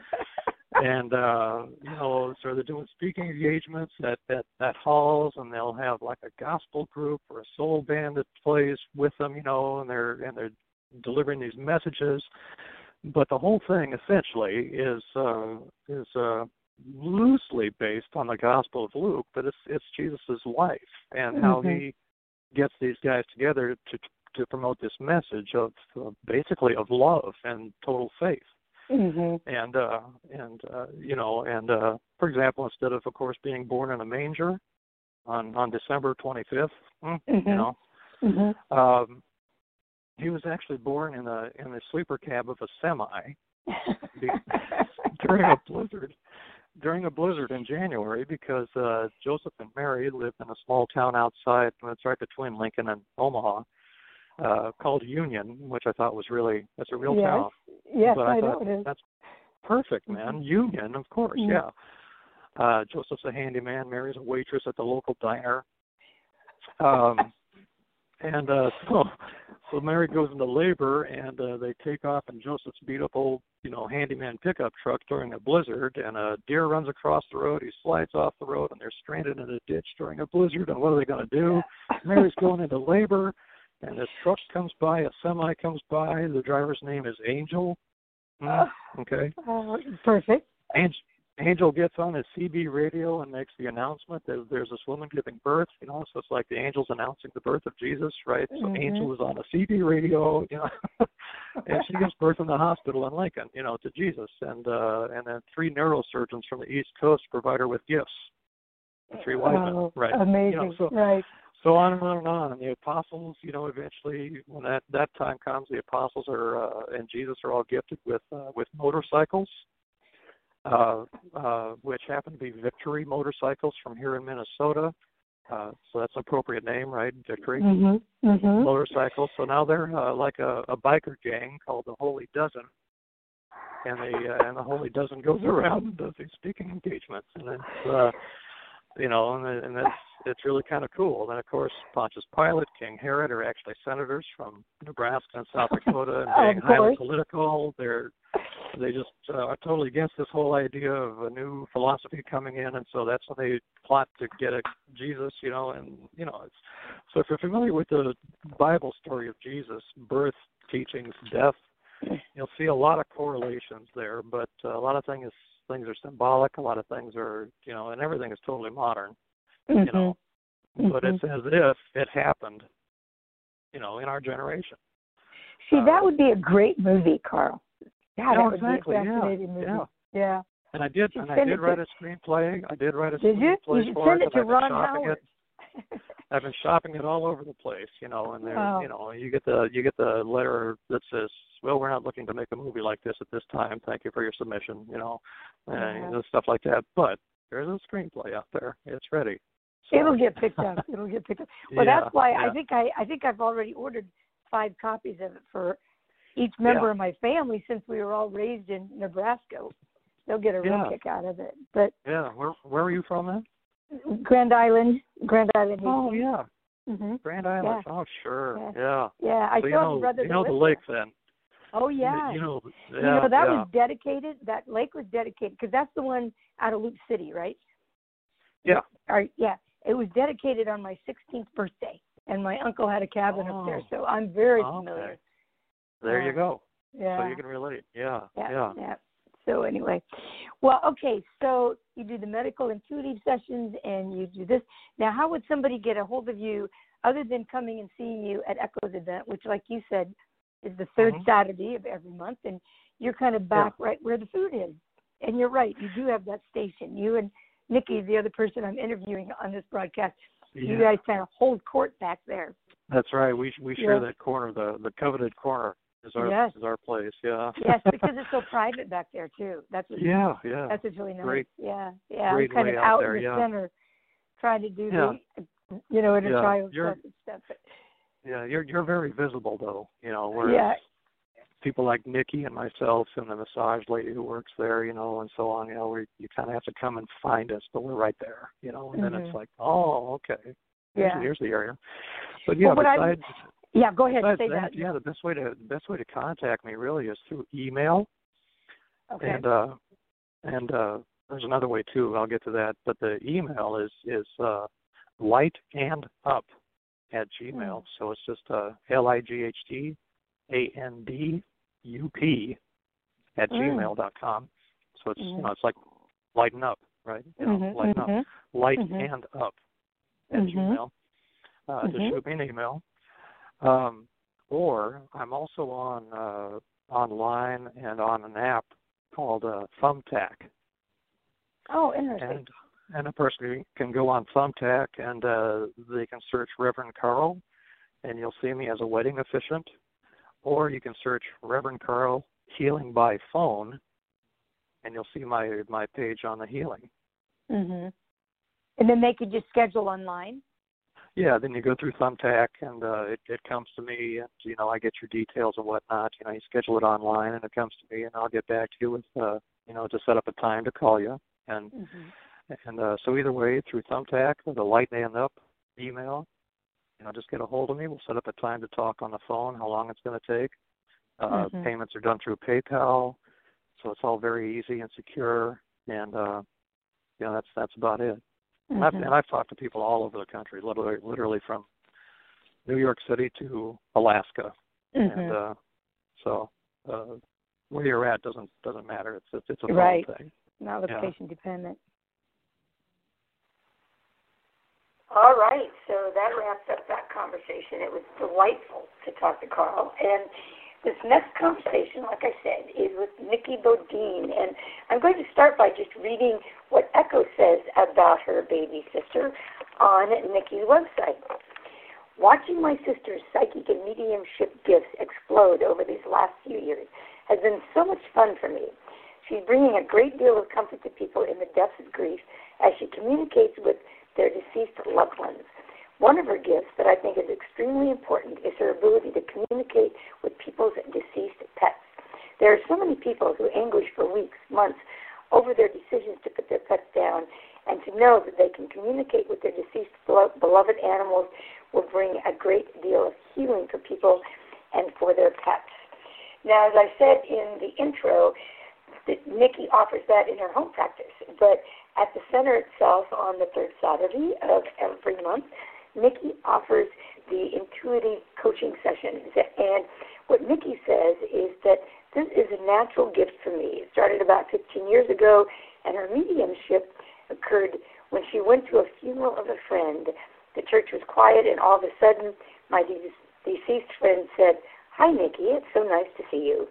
and uh, you know, so they're doing speaking engagements at, at at halls, and they'll have like a gospel group or a soul band that plays with them, you know, and they're and they're delivering these messages. But the whole thing essentially is uh, is uh, loosely based on the Gospel of Luke, but it's it's Jesus's life and how mm-hmm. he gets these guys together to to promote this message of uh, basically of love and total faith.
Mm-hmm.
And uh and uh you know and uh for example instead of of course being born in a manger on on December 25th, hmm,
mm-hmm.
you know.
Mm-hmm.
Um he was actually born in a in the sleeper cab of a semi (laughs) (laughs) during a blizzard during a blizzard in January because uh Joseph and Mary lived in a small town outside it's right between Lincoln and Omaha uh called Union, which I thought was really that's a real
yes.
town.
Yes,
but I,
I
thought
know it is.
that's perfect, man.
Mm-hmm.
Union, of course,
mm-hmm.
yeah. Uh Joseph's a handyman, Mary's a waitress at the local diner. Um and uh (laughs) so so Mary goes into labor and uh, they take off in Joseph's beat up old, you know, handyman pickup truck during a blizzard and a deer runs across the road, he slides off the road and they're stranded in a ditch during a blizzard and what are they gonna do? Mary's going (laughs) into labor and this truck comes by, a semi comes by, the driver's name is Angel. Mm, okay.
Uh, perfect.
Angel Angel gets on his CB radio and makes the announcement that there's this woman giving birth, you know, so it's like the angel's announcing the birth of Jesus, right? So
mm-hmm.
Angel is on a CB radio, (laughs) you know, and she gives birth in the hospital in Lincoln, you know, to Jesus, and uh and then three neurosurgeons from the East Coast provide her with gifts. The three wise men,
oh,
right?
Amazing,
you know, so,
right?
So on and on and on. And the apostles, you know, eventually when that that time comes, the apostles are uh, and Jesus are all gifted with uh, with motorcycles uh, uh, which happen to be Victory motorcycles from here in Minnesota. Uh, so that's an appropriate name, right? Victory
mm-hmm. Mm-hmm.
motorcycles. So now they're uh, like a, a biker gang called the Holy Dozen, and the uh, and the Holy Dozen goes (laughs) around and does these speaking engagements, and it's uh, you know, and, and that's it's really kind of cool. Then of course Pontius Pilate, King Herod are actually senators from Nebraska and South (laughs) Dakota, and being highly political. They're they just uh, are totally against this whole idea of a new philosophy coming in, and so that's when they plot to get a Jesus, you know, and you know, it's so if you're familiar with the Bible story of Jesus, birth, teachings, death, you'll see a lot of correlations there, but uh, a lot of things things are symbolic. A lot of things are, you know, and everything is totally modern.
Mm-hmm.
You know, but
Mhm.
it's as if it happened, you know, in our generation.
See,
uh,
that would be a great movie, Carl. Yeah,
Yeah,
that would
exactly,
be a
yeah,
fascinating movie.
yeah.
Yeah.
And I did,
You
and I did
it to-
write a screenplay. I did write a
Did you?
screenplay
You should
for
send
it.
it to Ron Howard.
It. (laughs) I've been shopping it all over the place, you know, and there,
Wow.
you know, you get the you get the letter that says, "Well, we're not looking to make a movie like this at this time. Thank you for your submission," you know, and
Yeah.
stuff like that. But there's a screenplay out there. It's ready. So,
It'll get picked up. (laughs) It'll get picked up. Well,
yeah,
that's why
yeah.
I think I I think I've already ordered five copies of it for each member of my family since we were all raised in Nebraska. They'll get a real kick out of it. But
Yeah, where where are you from then?
Grand Island, Grand Island.
Oh yeah,
hmm
Grand Island. Oh sure,
Yeah.
yeah.
Yeah, I
so you know,
brother
you know the lake then.
Oh yeah.
You know, yeah,
You know that
yeah.
was dedicated. That lake was dedicated because that's the one out of Loop City, right?
Yeah.
Or yeah, it was dedicated on my 16th birthday, and my uncle had a cabin up there,
Oh.
so I'm very
Okay.
familiar.
There
Yeah.
you go.
Yeah.
So you can relate. Yeah,
yeah,
yeah.
Yeah. So anyway, well, okay. So you do the medical intuitive sessions, and you do this. Now, how would somebody get a hold of you other than coming and seeing you at Echo's event, which, like you said, is the 3rd
Mhm.
Saturday of every month, and you're kind of back right where the food is. And you're right, you do have that station. You and Nikki, the other person I'm interviewing on this broadcast, you guys kind of hold court back there.
That's right. We we share
Yeah.
that corner. The the coveted corner is our
Yes.
is our place. Yeah.
Yes, because it's so (laughs) private back there too. That's what
yeah, yeah.
That's what's really nice.
Great-
yeah, yeah.
great
I'm kind of
layout
out
there,
in the
yeah.
center, trying to do
Yeah.
the, you know, inner
Yeah,
child
you're-
stuff and stuff. But,
yeah, you're you're very visible though. You know, whereas
yeah,
people like Nikki and myself and the massage lady who works there, you know, and so on. You know, we you kind of have to come and find us, but we're right there. You know, and then
Mhm.
it's like, oh, okay. Here's,
yeah,
here's the area. But yeah,
Well, what I-
besides
yeah. Go ahead,
besides
say
that,
that.
yeah, the best way to the best way to contact me really is through email.
Okay.
And uh and uh there's another way too, I'll get to that. But the email is is uh light and up at Gmail.
Hmm.
So it's just uh L I G H T A N D U P at
Mm.
gmail dot com. So it's you
Mhm.
know, it's like lighten up, right? You know,
Mhm,
lighten up.
mhm,
Light
Mhm.
and up at
Mhm.
Gmail. Uh
Mhm.
to shoot me an email. Um or I'm also on uh online and on an app called uh, Thumbtack,
Oh, interesting.
and and a person can go on Thumbtack and uh, they can search Reverend Carl, and you'll see me as a wedding officiant, or you can search Reverend Carl Healing by Phone, and you'll see my my page on the healing.
mhm. And then they could just schedule online.
Yeah, then you go through Thumbtack and uh, it it comes to me, and you know I get your details and whatnot. You know you schedule it online, and it comes to me, and I'll get back to you with uh, you know to set up a time to call you, and
Mhm.
And uh, so either way, through Thumbtack or the Light and Up email, you know, just get a hold of me. We'll set up a time to talk on the phone. How long it's going to take. Uh,
Mhm.
Payments are done through PayPal, so it's all very easy and secure. And uh, you know, that's that's about it. And, I've, and I've talked to people all over the country, literally, literally from New York City to Alaska. And
Mhm.
uh, so uh, where you're at doesn't doesn't matter. It's it's, it's a phone
Right.
thing.
Not
yeah.
location dependent.
All right, so that wraps up that conversation. It was delightful to talk to Carl. And this next conversation, like I said, is with Nikki Bodine. And I'm going to start by just reading what Echo says about her baby sister on Nikki's website. Watching my sister's psychic and mediumship gifts explode over these last few years has been so much fun for me. She's bringing a great deal of comfort to people in the depths of grief as she communicates with their deceased loved ones. One of her gifts that I think is extremely important is her ability to communicate with people's deceased pets. There are so many people who anguish for weeks, months over their decisions to put their pets down, and to know that they can communicate with their deceased beloved animals will bring a great deal of healing for people and for their pets. Now, as I said in the intro, that Nikki offers that in her home practice, but at the center itself on the third Saturday of every month, Nikki offers the intuitive coaching sessions. And what Nikki says is that this is a natural gift for me. It started about 15 years ago, and her mediumship occurred when she went to a funeral of a friend. The church was quiet, and all of a sudden, my de- deceased friend said, Hi, Nikki. It's so nice to see you.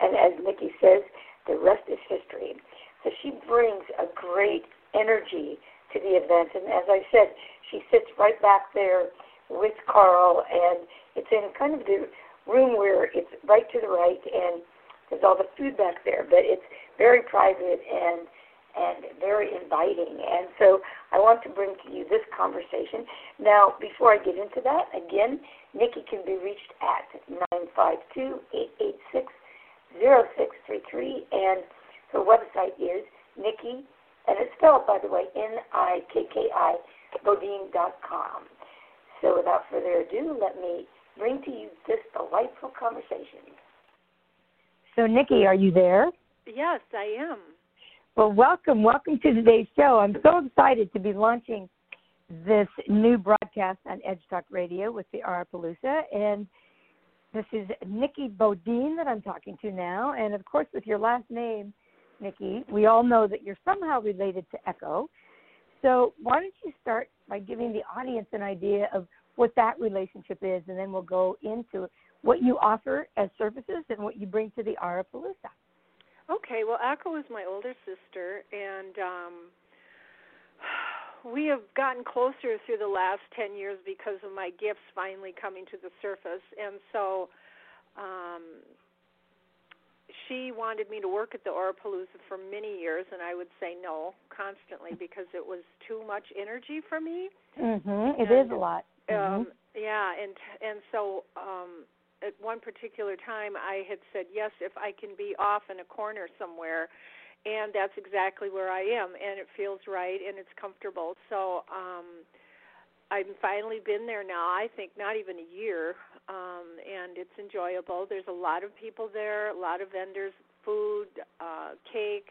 And as Nikki says, the rest is history. So she brings a great energy to the event. And as I said, she sits right back there with Carl, and it's in kind of the room where it's right to the right, and there's all the food back there. But it's very private and and very inviting. And so I want to bring to you this conversation. Now, before I get into that, again, Nikki can be reached at 952 886 0633, and her website is Nikki, and it's spelled, by the way, N I K K I, Bodine.com. So without further ado, let me bring to you this delightful conversation. So, Nikki, are you there?
Yes, I am.
Well, welcome, welcome to today's show. I'm so excited to be launching this new broadcast on Edge Talk Radio with the Aurapalooza. And this is Nikki Bodine that I'm talking to now. And of course, with your last name, Nikki, we all know that you're somehow related to Echo. So why don't you start by giving the audience an idea of what that relationship is, and then we'll go into what you offer as services and what you bring to the Aurapalooza.
Okay, well, Echo is my older sister, and um, (sighs) we have gotten closer through the last 10 years because of my gifts finally coming to the surface. And so um, she wanted me to work at the Aurapalooza for many years, and I would say no constantly (laughs) because it was too much energy for me.
Mm-hmm. It and, is a lot.
Um, mm-hmm. Yeah, and and so um, at one particular time I had said yes if I can be off in a corner somewhere and that's exactly where I am and it feels right and it's comfortable. So um I've finally been there now, I think not even a year. Um and it's enjoyable. There's a lot of people there, a lot of vendors, food, uh cake,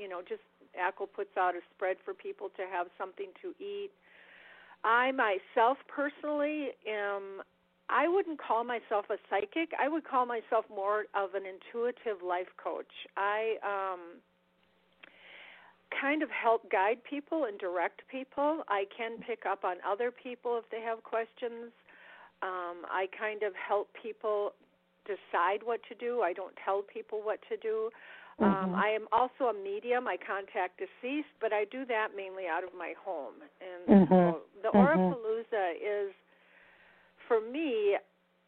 you know, just Echo puts out a spread for people to have something to eat. I myself personally am I wouldn't call myself a psychic. I would call myself more of an intuitive life coach. I um kind of help guide people and direct people. I can pick up on other people if they have questions. Um I kind of help people decide what to do. I don't tell people what to do. Um, mm-hmm. Um, I am also a medium. I contact deceased, but I do that mainly out of my home. And mm-hmm. so the mm-hmm. Is for me,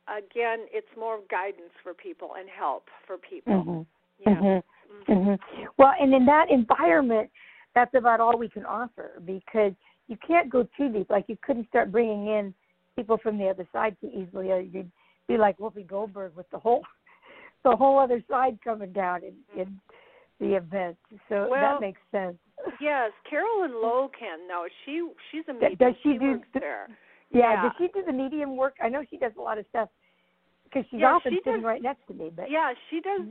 again, it's more guidance for people and help for people.
Mm-hmm. Yeah. Mm-hmm. Mm-hmm. Well, and in that environment, that's about all we can offer because you can't go too deep. Like you couldn't start bringing in people from the other side too easily, or you'd be like Whoopi Goldberg with the whole (laughs) the whole other side coming down in, in the event. So
well,
that makes sense.
Yes, Carolyn can. No, she she's a medium. Does
she, she
do? there.
Yeah,
yeah.
does she do the medium work? I know she does a lot of stuff because she's
yeah,
often
she
sitting
does,
right next to me. But
yeah, she does
mm-hmm.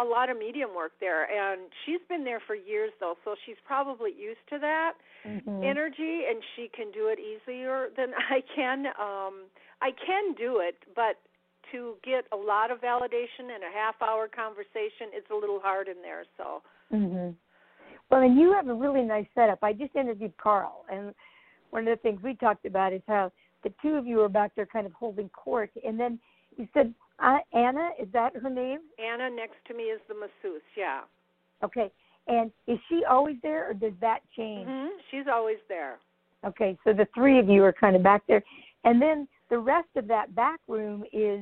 A lot of medium work there, and she's been there for years though, so she's probably used to that
mm-hmm.
energy, and she can do it easier than (laughs) I can. Um, I can do it, but to get a lot of validation in a half hour conversation, it's a little hard in there. So.
Mhm. Well, and you have a really nice setup. I just interviewed Carl, and one of the things we talked about is how the two of you are back there kind of holding court. And then you said, uh, Anna, is that her name?
Anna next to me is the masseuse, yeah.
Okay. And is she always there or does that change?
Mm-hmm. She's always there.
Okay, so the three of you are kind of back there. And then the rest of that back room is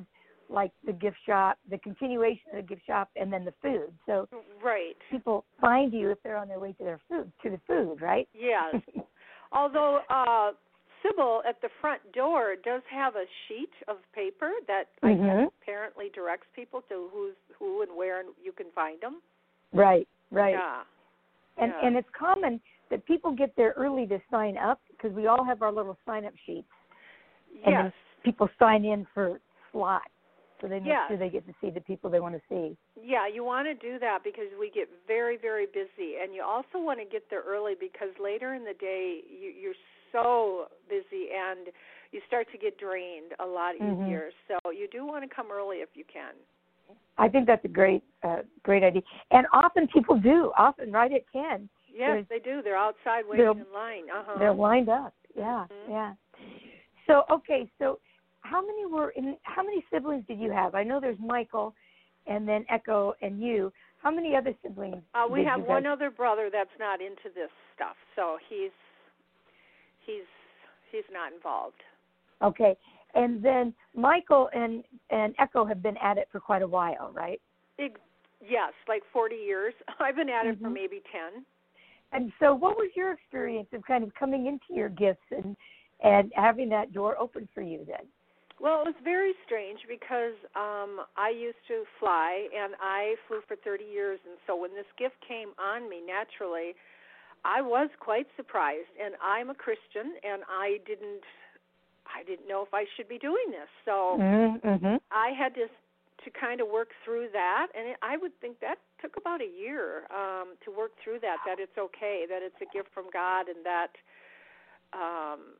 like the gift shop, the continuation of the gift shop, and then the food. So
right,
people find you if they're on their way to their food to the food, right?
Yes. (laughs) Although uh, Sybil at the front door does have a sheet of paper that
mm-hmm.
I guess apparently directs people to who's who and where and you can find them.
Right, right.
Yeah.
And
yeah.
and it's common that people get there early to sign up because we all have our little sign up sheets. And
yes.
people sign in for slots so they make
yes.
sure they get to see the people they want to see.
Yeah, you want to do that because we get very, very busy, and you also want to get there early because later in the day you, you're so busy and you start to get drained a lot
mm-hmm.
easier. So you do want to come early if you can.
I think that's a great, uh, great idea. And often people do. Often, right at ten.
Yes, they do. They're outside waiting in line. Uh-huh.
They're lined up. Yeah,
mm-hmm.
yeah. So okay, so how many were in? How many siblings did you have? I know there's Michael, and then Echo and you. How many other siblings?
Uh, we have
one
other brother that's not into this stuff, so he's he's he's not involved.
Okay, and then Michael and and Echo have been at it for quite a while, right?
It, yes, like 40 years. (laughs) I've been at it
mm-hmm.
for maybe 10.
And so, what was your experience of kind of coming into your gifts and and having that door open for you then?
Well, it was very strange because um I used to fly and I flew for 30 years and so when this gift came on me naturally, I was quite surprised and I'm a Christian and I didn't I didn't know if I should be doing this. So
mm-hmm.
I had to to kind of work through that and it, I would think that took about a year um to work through that that it's okay that it's a gift from God and that um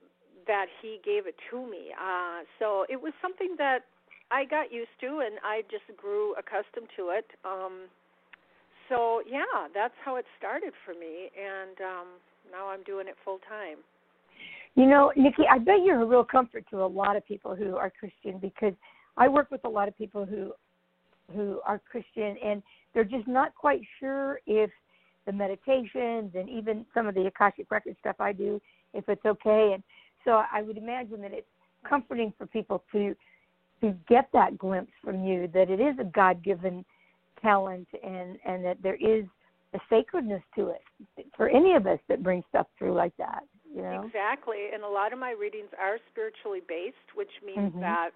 that he gave it to me. Uh, so it was something that I got used to, and I just grew accustomed to it. Um, so yeah, that's how it started for me, and um, now I'm doing it full time.
You know, Nikki, I bet you're a real comfort to a lot of people who are Christian because I work with a lot of people who who are Christian and they're just not quite sure if the meditations and even some of the Akashic record stuff I do, if it's okay. And so I would imagine that it's comforting for people to to get that glimpse from you that it is a God given talent and and that there is a sacredness to it for any of us that bring stuff through like that. You know?
Exactly. And a lot of my readings are spiritually based, which means
mm-hmm.
that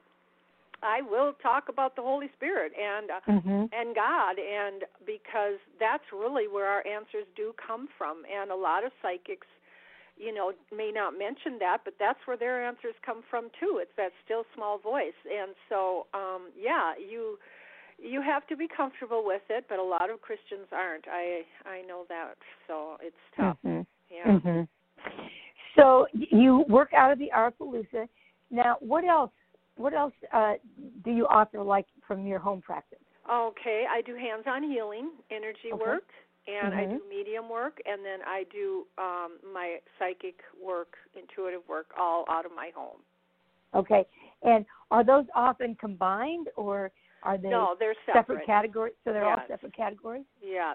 I will talk about the Holy Spirit and uh,
mm-hmm.
and God and because that's really where our answers do come from and a lot of psychics you know may not mention that but that's where their answers come from too it's that still small voice and so um yeah you you have to be comfortable with it but a lot of christians aren't i i know that so it's tough
mm-hmm.
yeah
mm-hmm. so you work out of the Aurapalooza. now what else what else uh do you offer like from your home practice
okay i do hands on healing energy
okay.
work and
mm-hmm.
I do medium work, and then I do um, my psychic work, intuitive work, all out of my home.
Okay, and are those often combined, or are they
no? They're
separate,
separate
categories. So they're
yes.
all separate categories.
Yeah,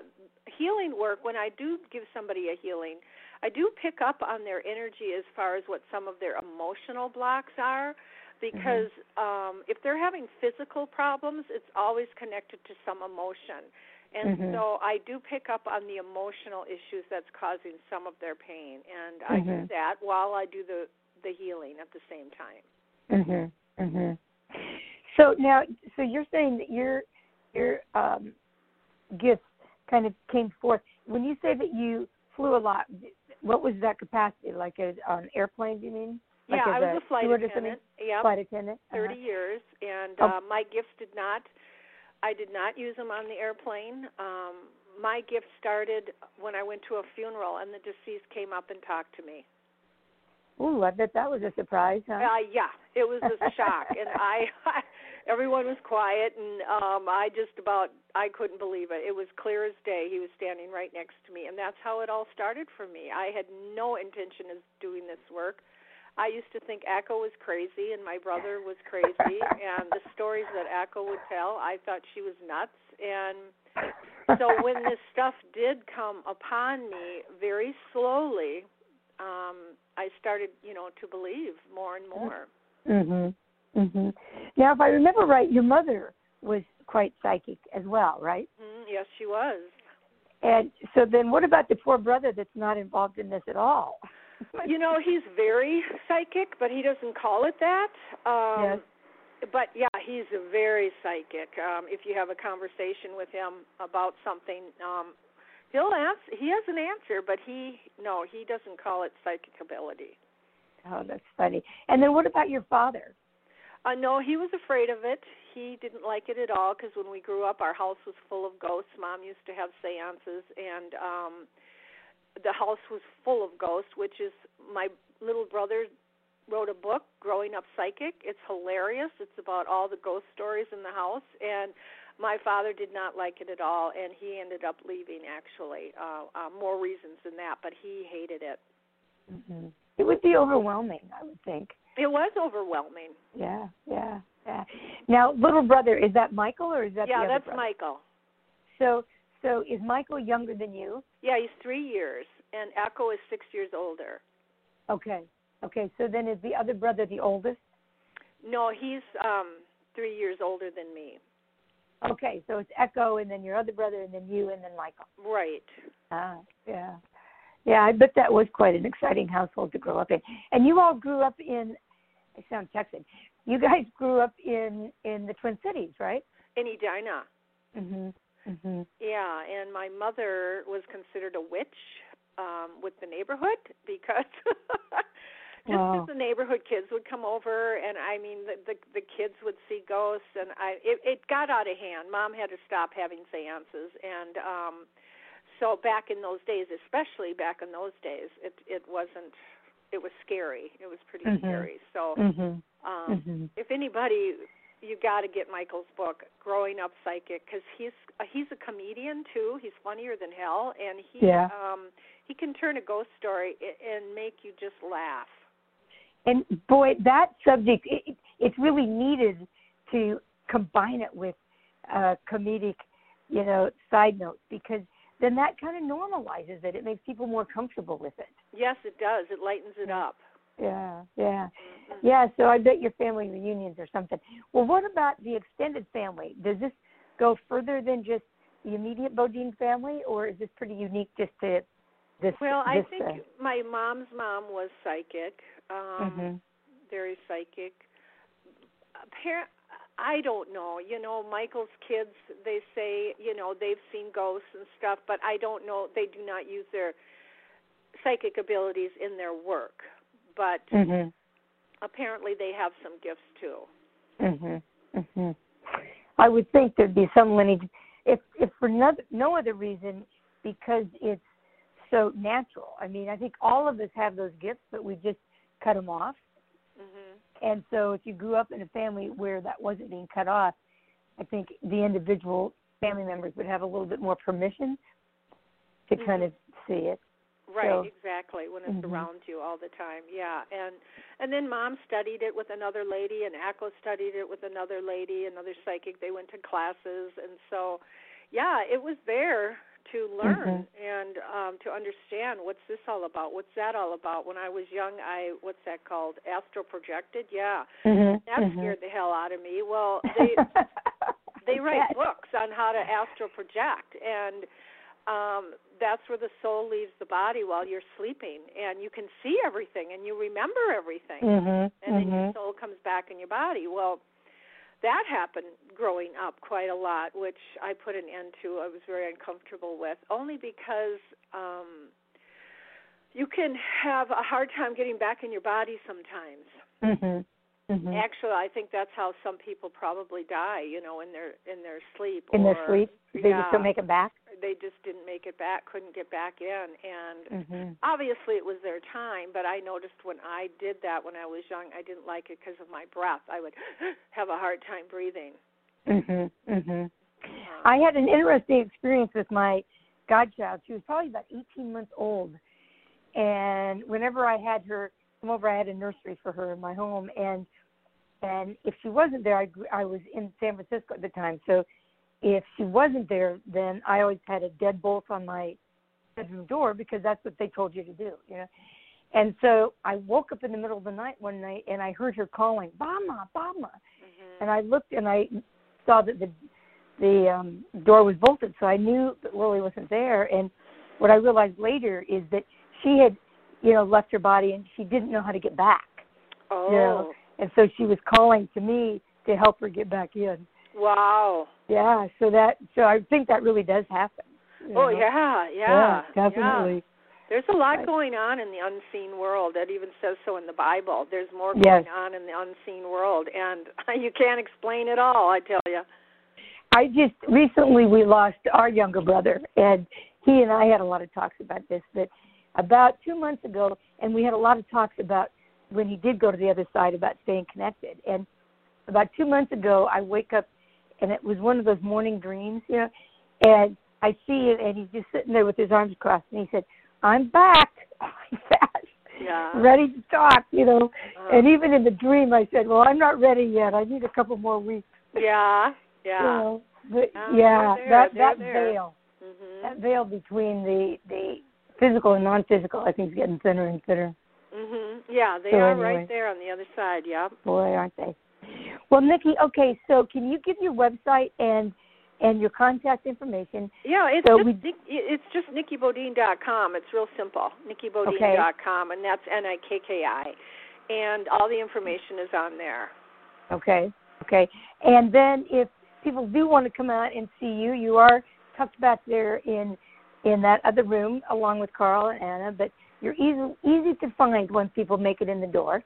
healing work. When I do give somebody a healing, I do pick up on their energy as far as what some of their emotional blocks are. Because
mm-hmm.
um, if they're having physical problems, it's always connected to some emotion. And
mm-hmm.
so I do pick up on the emotional issues that's causing some of their pain, and
mm-hmm.
I do mm-hmm. that while I do the the healing at the same time.
Mhm. Mhm. So now, so you're saying that your your um, gifts kind of came forth when you say that you flew a lot. What was that capacity? Like a, on airplane? Do you mean? Like
yeah, I was
a,
a flight attendant.
Yeah, flight attendant.
30
uh-huh.
years, and
oh.
uh, my gifts did not I did not use them on the airplane. Um, my gift started when I went to a funeral and the deceased came up and talked to me.
Ooh, I bet that was a surprise, huh?
Uh, yeah, it was a (laughs) shock, and I, I, (laughs) everyone was quiet, and um, I just about I couldn't believe it. It was clear as day. He was standing right next to me, and that's how it all started for me. I had no intention of doing this work. I used to think Echo was crazy and my brother was crazy (laughs) and the stories that Echo would tell, I thought she was nuts and so when this stuff did come upon me very slowly, um I started, you know, to believe more and more.
Mhm. Mhm. Now if I remember right, your mother was quite psychic as well, right?
Mm, yes, she was.
And so then what about the poor brother that's not involved in this at all? (laughs)
you know, he's very psychic, but he doesn't call it that. Um
yes.
But yeah, he's a very psychic. Um if you have a conversation with him about something, um he'll answer he has an answer, but he no, he doesn't call it psychic ability.
Oh, that's funny. And then what about your father?
Uh no, he was afraid of it. He didn't like it at all because when we grew up our house was full of ghosts. Mom used to have séances and um the house was full of ghosts, which is my little brother wrote a book, Growing Up Psychic. It's hilarious. It's about all the ghost stories in the house, and my father did not like it at all, and he ended up leaving. Actually, uh, uh, more reasons than that, but he hated it.
Mm-hmm. It would be overwhelming, I would think.
It was overwhelming.
Yeah, yeah, yeah. Now, little brother, is that Michael or is that
yeah?
the other
that's
brother?
Michael.
So, so is Michael younger than you?
Yeah, he's three years, and Echo is six years older.
Okay, okay. So then, is the other brother the oldest?
No, he's um three years older than me.
Okay, so it's Echo, and then your other brother, and then you, and then Michael.
Right.
Ah, yeah, yeah. I bet that was quite an exciting household to grow up in. And you all grew up in. I sound Texan. You guys grew up in in the Twin Cities, right?
In Edina.
Mhm. Mhm.
Yeah, and my mother was considered a witch um with the neighborhood (laughs) because (laughs) just
Wow.
as the neighborhood kids would come over and I mean the, the the kids would see ghosts and I it it got out of hand. Mom had to stop having seances and um so back in those days, especially back in those days, it it wasn't it was scary. It was pretty
Mhm.
scary. So
Mhm.
um
Mhm.
if anybody you got to get Michael's book growing up psychic cuz he's he's a comedian too he's funnier than hell and he
Yeah.
um he can turn a ghost story and make you just laugh
And boy, that subject it, it- it's really needed to combine it with uh, comedic, you know, side notes because then that kind of normalizes it. It makes people more comfortable with it.
yes it does it lightens it up
Yeah, yeah,
Mhm.
yeah. So I bet your family reunions or something. Well, what about the extended family? Does this go further than just the immediate Bodine family, or is this pretty unique just to this?
well i
this,
think
uh,
my mom's mom was psychic um
mhm.
very psychic apparent I don't know. You know, Michael's kids, they say, you know, they've seen ghosts and stuff, but I don't know. They do not use their psychic abilities in their work. But
Mhm.
apparently they have some gifts too.
Mhm. Mhm. I would think there'd be some lineage, if if for no, no other reason, because it's so natural. I mean, I think all of us have those gifts, but we just cut them off.
Mhm.
And so, if you grew up in a family where that wasn't being cut off, I think the individual family members would have a little bit more permission to kind
Mhm.
of see it.
Right,
So-
exactly. When it's
Mhm.
around you all the time. Yeah. And and then mom studied it with another lady and Echo studied it with another lady, another psychic. They went to classes and so yeah, it was there to learn and um to understand what's this all about? What's that all about? When I was young, I what's that called? Astral projected? Yeah.
Mhm.
That
mhm.
scared the hell out of me. Well, (laughs) they they write books on how to astral project and um that's where the soul leaves the body while you're sleeping and you can see everything and you remember everything
Mhm.
and then your
mhm.
soul comes back in your body well that happened growing up quite a lot which i put an end to i was very uncomfortable with only because um you can have a hard time getting back in your body sometimes
Mhm. Mhm.
Actually, I think that's how some people probably die. You know, in their in their sleep.
In
or,
their sleep, they
yeah,
just don't make it back.
They just didn't make it back. Couldn't get back in, and
Mhm.
obviously it was their time. But I noticed when I did that when I was young, I didn't like it because of my breath. I would (gasps) have a hard time breathing.
Mhm. Mhm. I had an interesting experience with my godchild. She was probably about 18 months old, and whenever I had her come over, I had a nursery for her in my home, and and if she wasn't there, I I was in San Francisco at the time, so if she wasn't there, then I always had a deadbolt on my bedroom door because that's what they told you to do, you know. And so I woke up in the middle of the night one night and I heard her calling, "Mama, Mama,"
mhm.
and I looked and I saw that the the um, door was bolted, so I knew that Lily wasn't there. And what I realized later is that she had, you know, left her body and she didn't know how to get back,
Oh,
know, and so she was calling to me to help her get back in.
wow.
Yeah, so that so I think that really does happen.
Oh
know.
yeah, yeah,
yeah,
yeah.
definitely.
There's a lot
Right.
going on in the unseen world. That even says so in the Bible. There's more
Yes.
going on in the unseen world, and (laughs) you can't explain it all. I tell you.
I just recently we lost our younger brother, and he and I had a lot of talks about this. But about two months ago, and we had a lot of talks about when he did go to the other side about staying connected. And about two months ago, I wake up and it was one of those morning dreams, you know. And I see it, and he's just sitting there with his arms crossed, and he said, "I'm back, (laughs) fast,
Yeah.
ready to talk," you know.
Uh,
And even in the dream, I said, "Well, I'm not ready yet. I need a couple more weeks." (laughs)
yeah. Yeah.
You know, but
Oh,
yeah,
there,
that that
there.
veil,
Mhm.
that veil between the the physical and non-physical, I think, is getting thinner and thinner.
Mhm. Yeah, they
So
are
anyway.
right there on the other side. Yep.
Boy, aren't they? Well, Nikki, okay, so can you give your website and and your contact information?
Yeah, it's
So
just
we-
it's just nikkibodine.com. It's real simple. nikkibodine.com and that's N I K K I. And all the information is on there.
Okay, okay. And then if people do want to come out and see you, you are tucked back there in in that other room along with Carl and Anna, but you're easy easy to find once people make it in the door.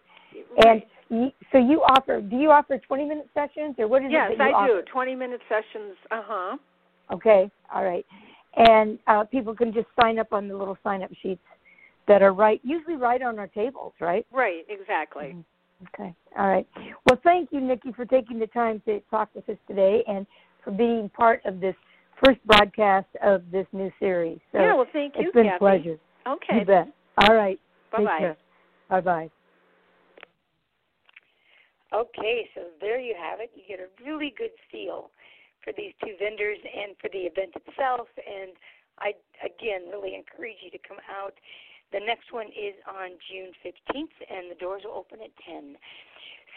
And you, so you offer, do you offer 20 minute sessions or what is
yes,
it that you
I do. 20 minute sessions. Uh-huh.
Okay, all right. And uh, people can just sign up on the little sign up sheets that are right, usually right on our tables, right?
Right, exactly.
Okay, all right. Well, thank you, Nikki, for taking the time to talk with us today and for being part of this first broadcast of this new series. So
yeah, well, thank you,
it's been
Kathy.
a pleasure.
Okay.
You bet. All right.
Bye-bye.
Bye bye.
Okay, so there you have it. You get a really good feel for these two vendors and for the event itself. And I, again, really encourage you to come out. The next one is on June 15th, and the doors will open at 10.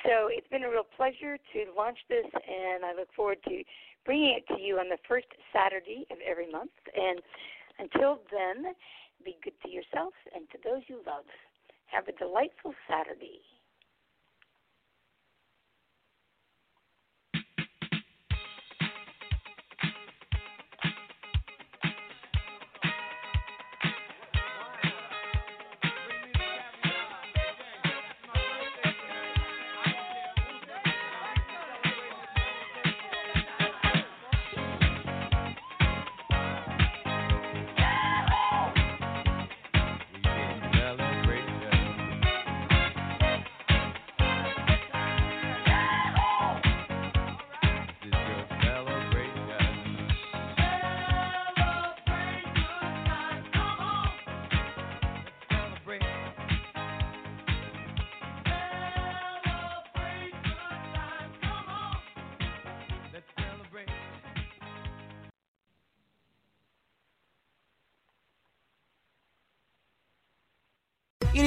So it's been a real pleasure to launch this, and I look forward to bringing it to you on the first Saturday of every month. And until then, be good to yourself and to those you love. Have a delightful Saturday.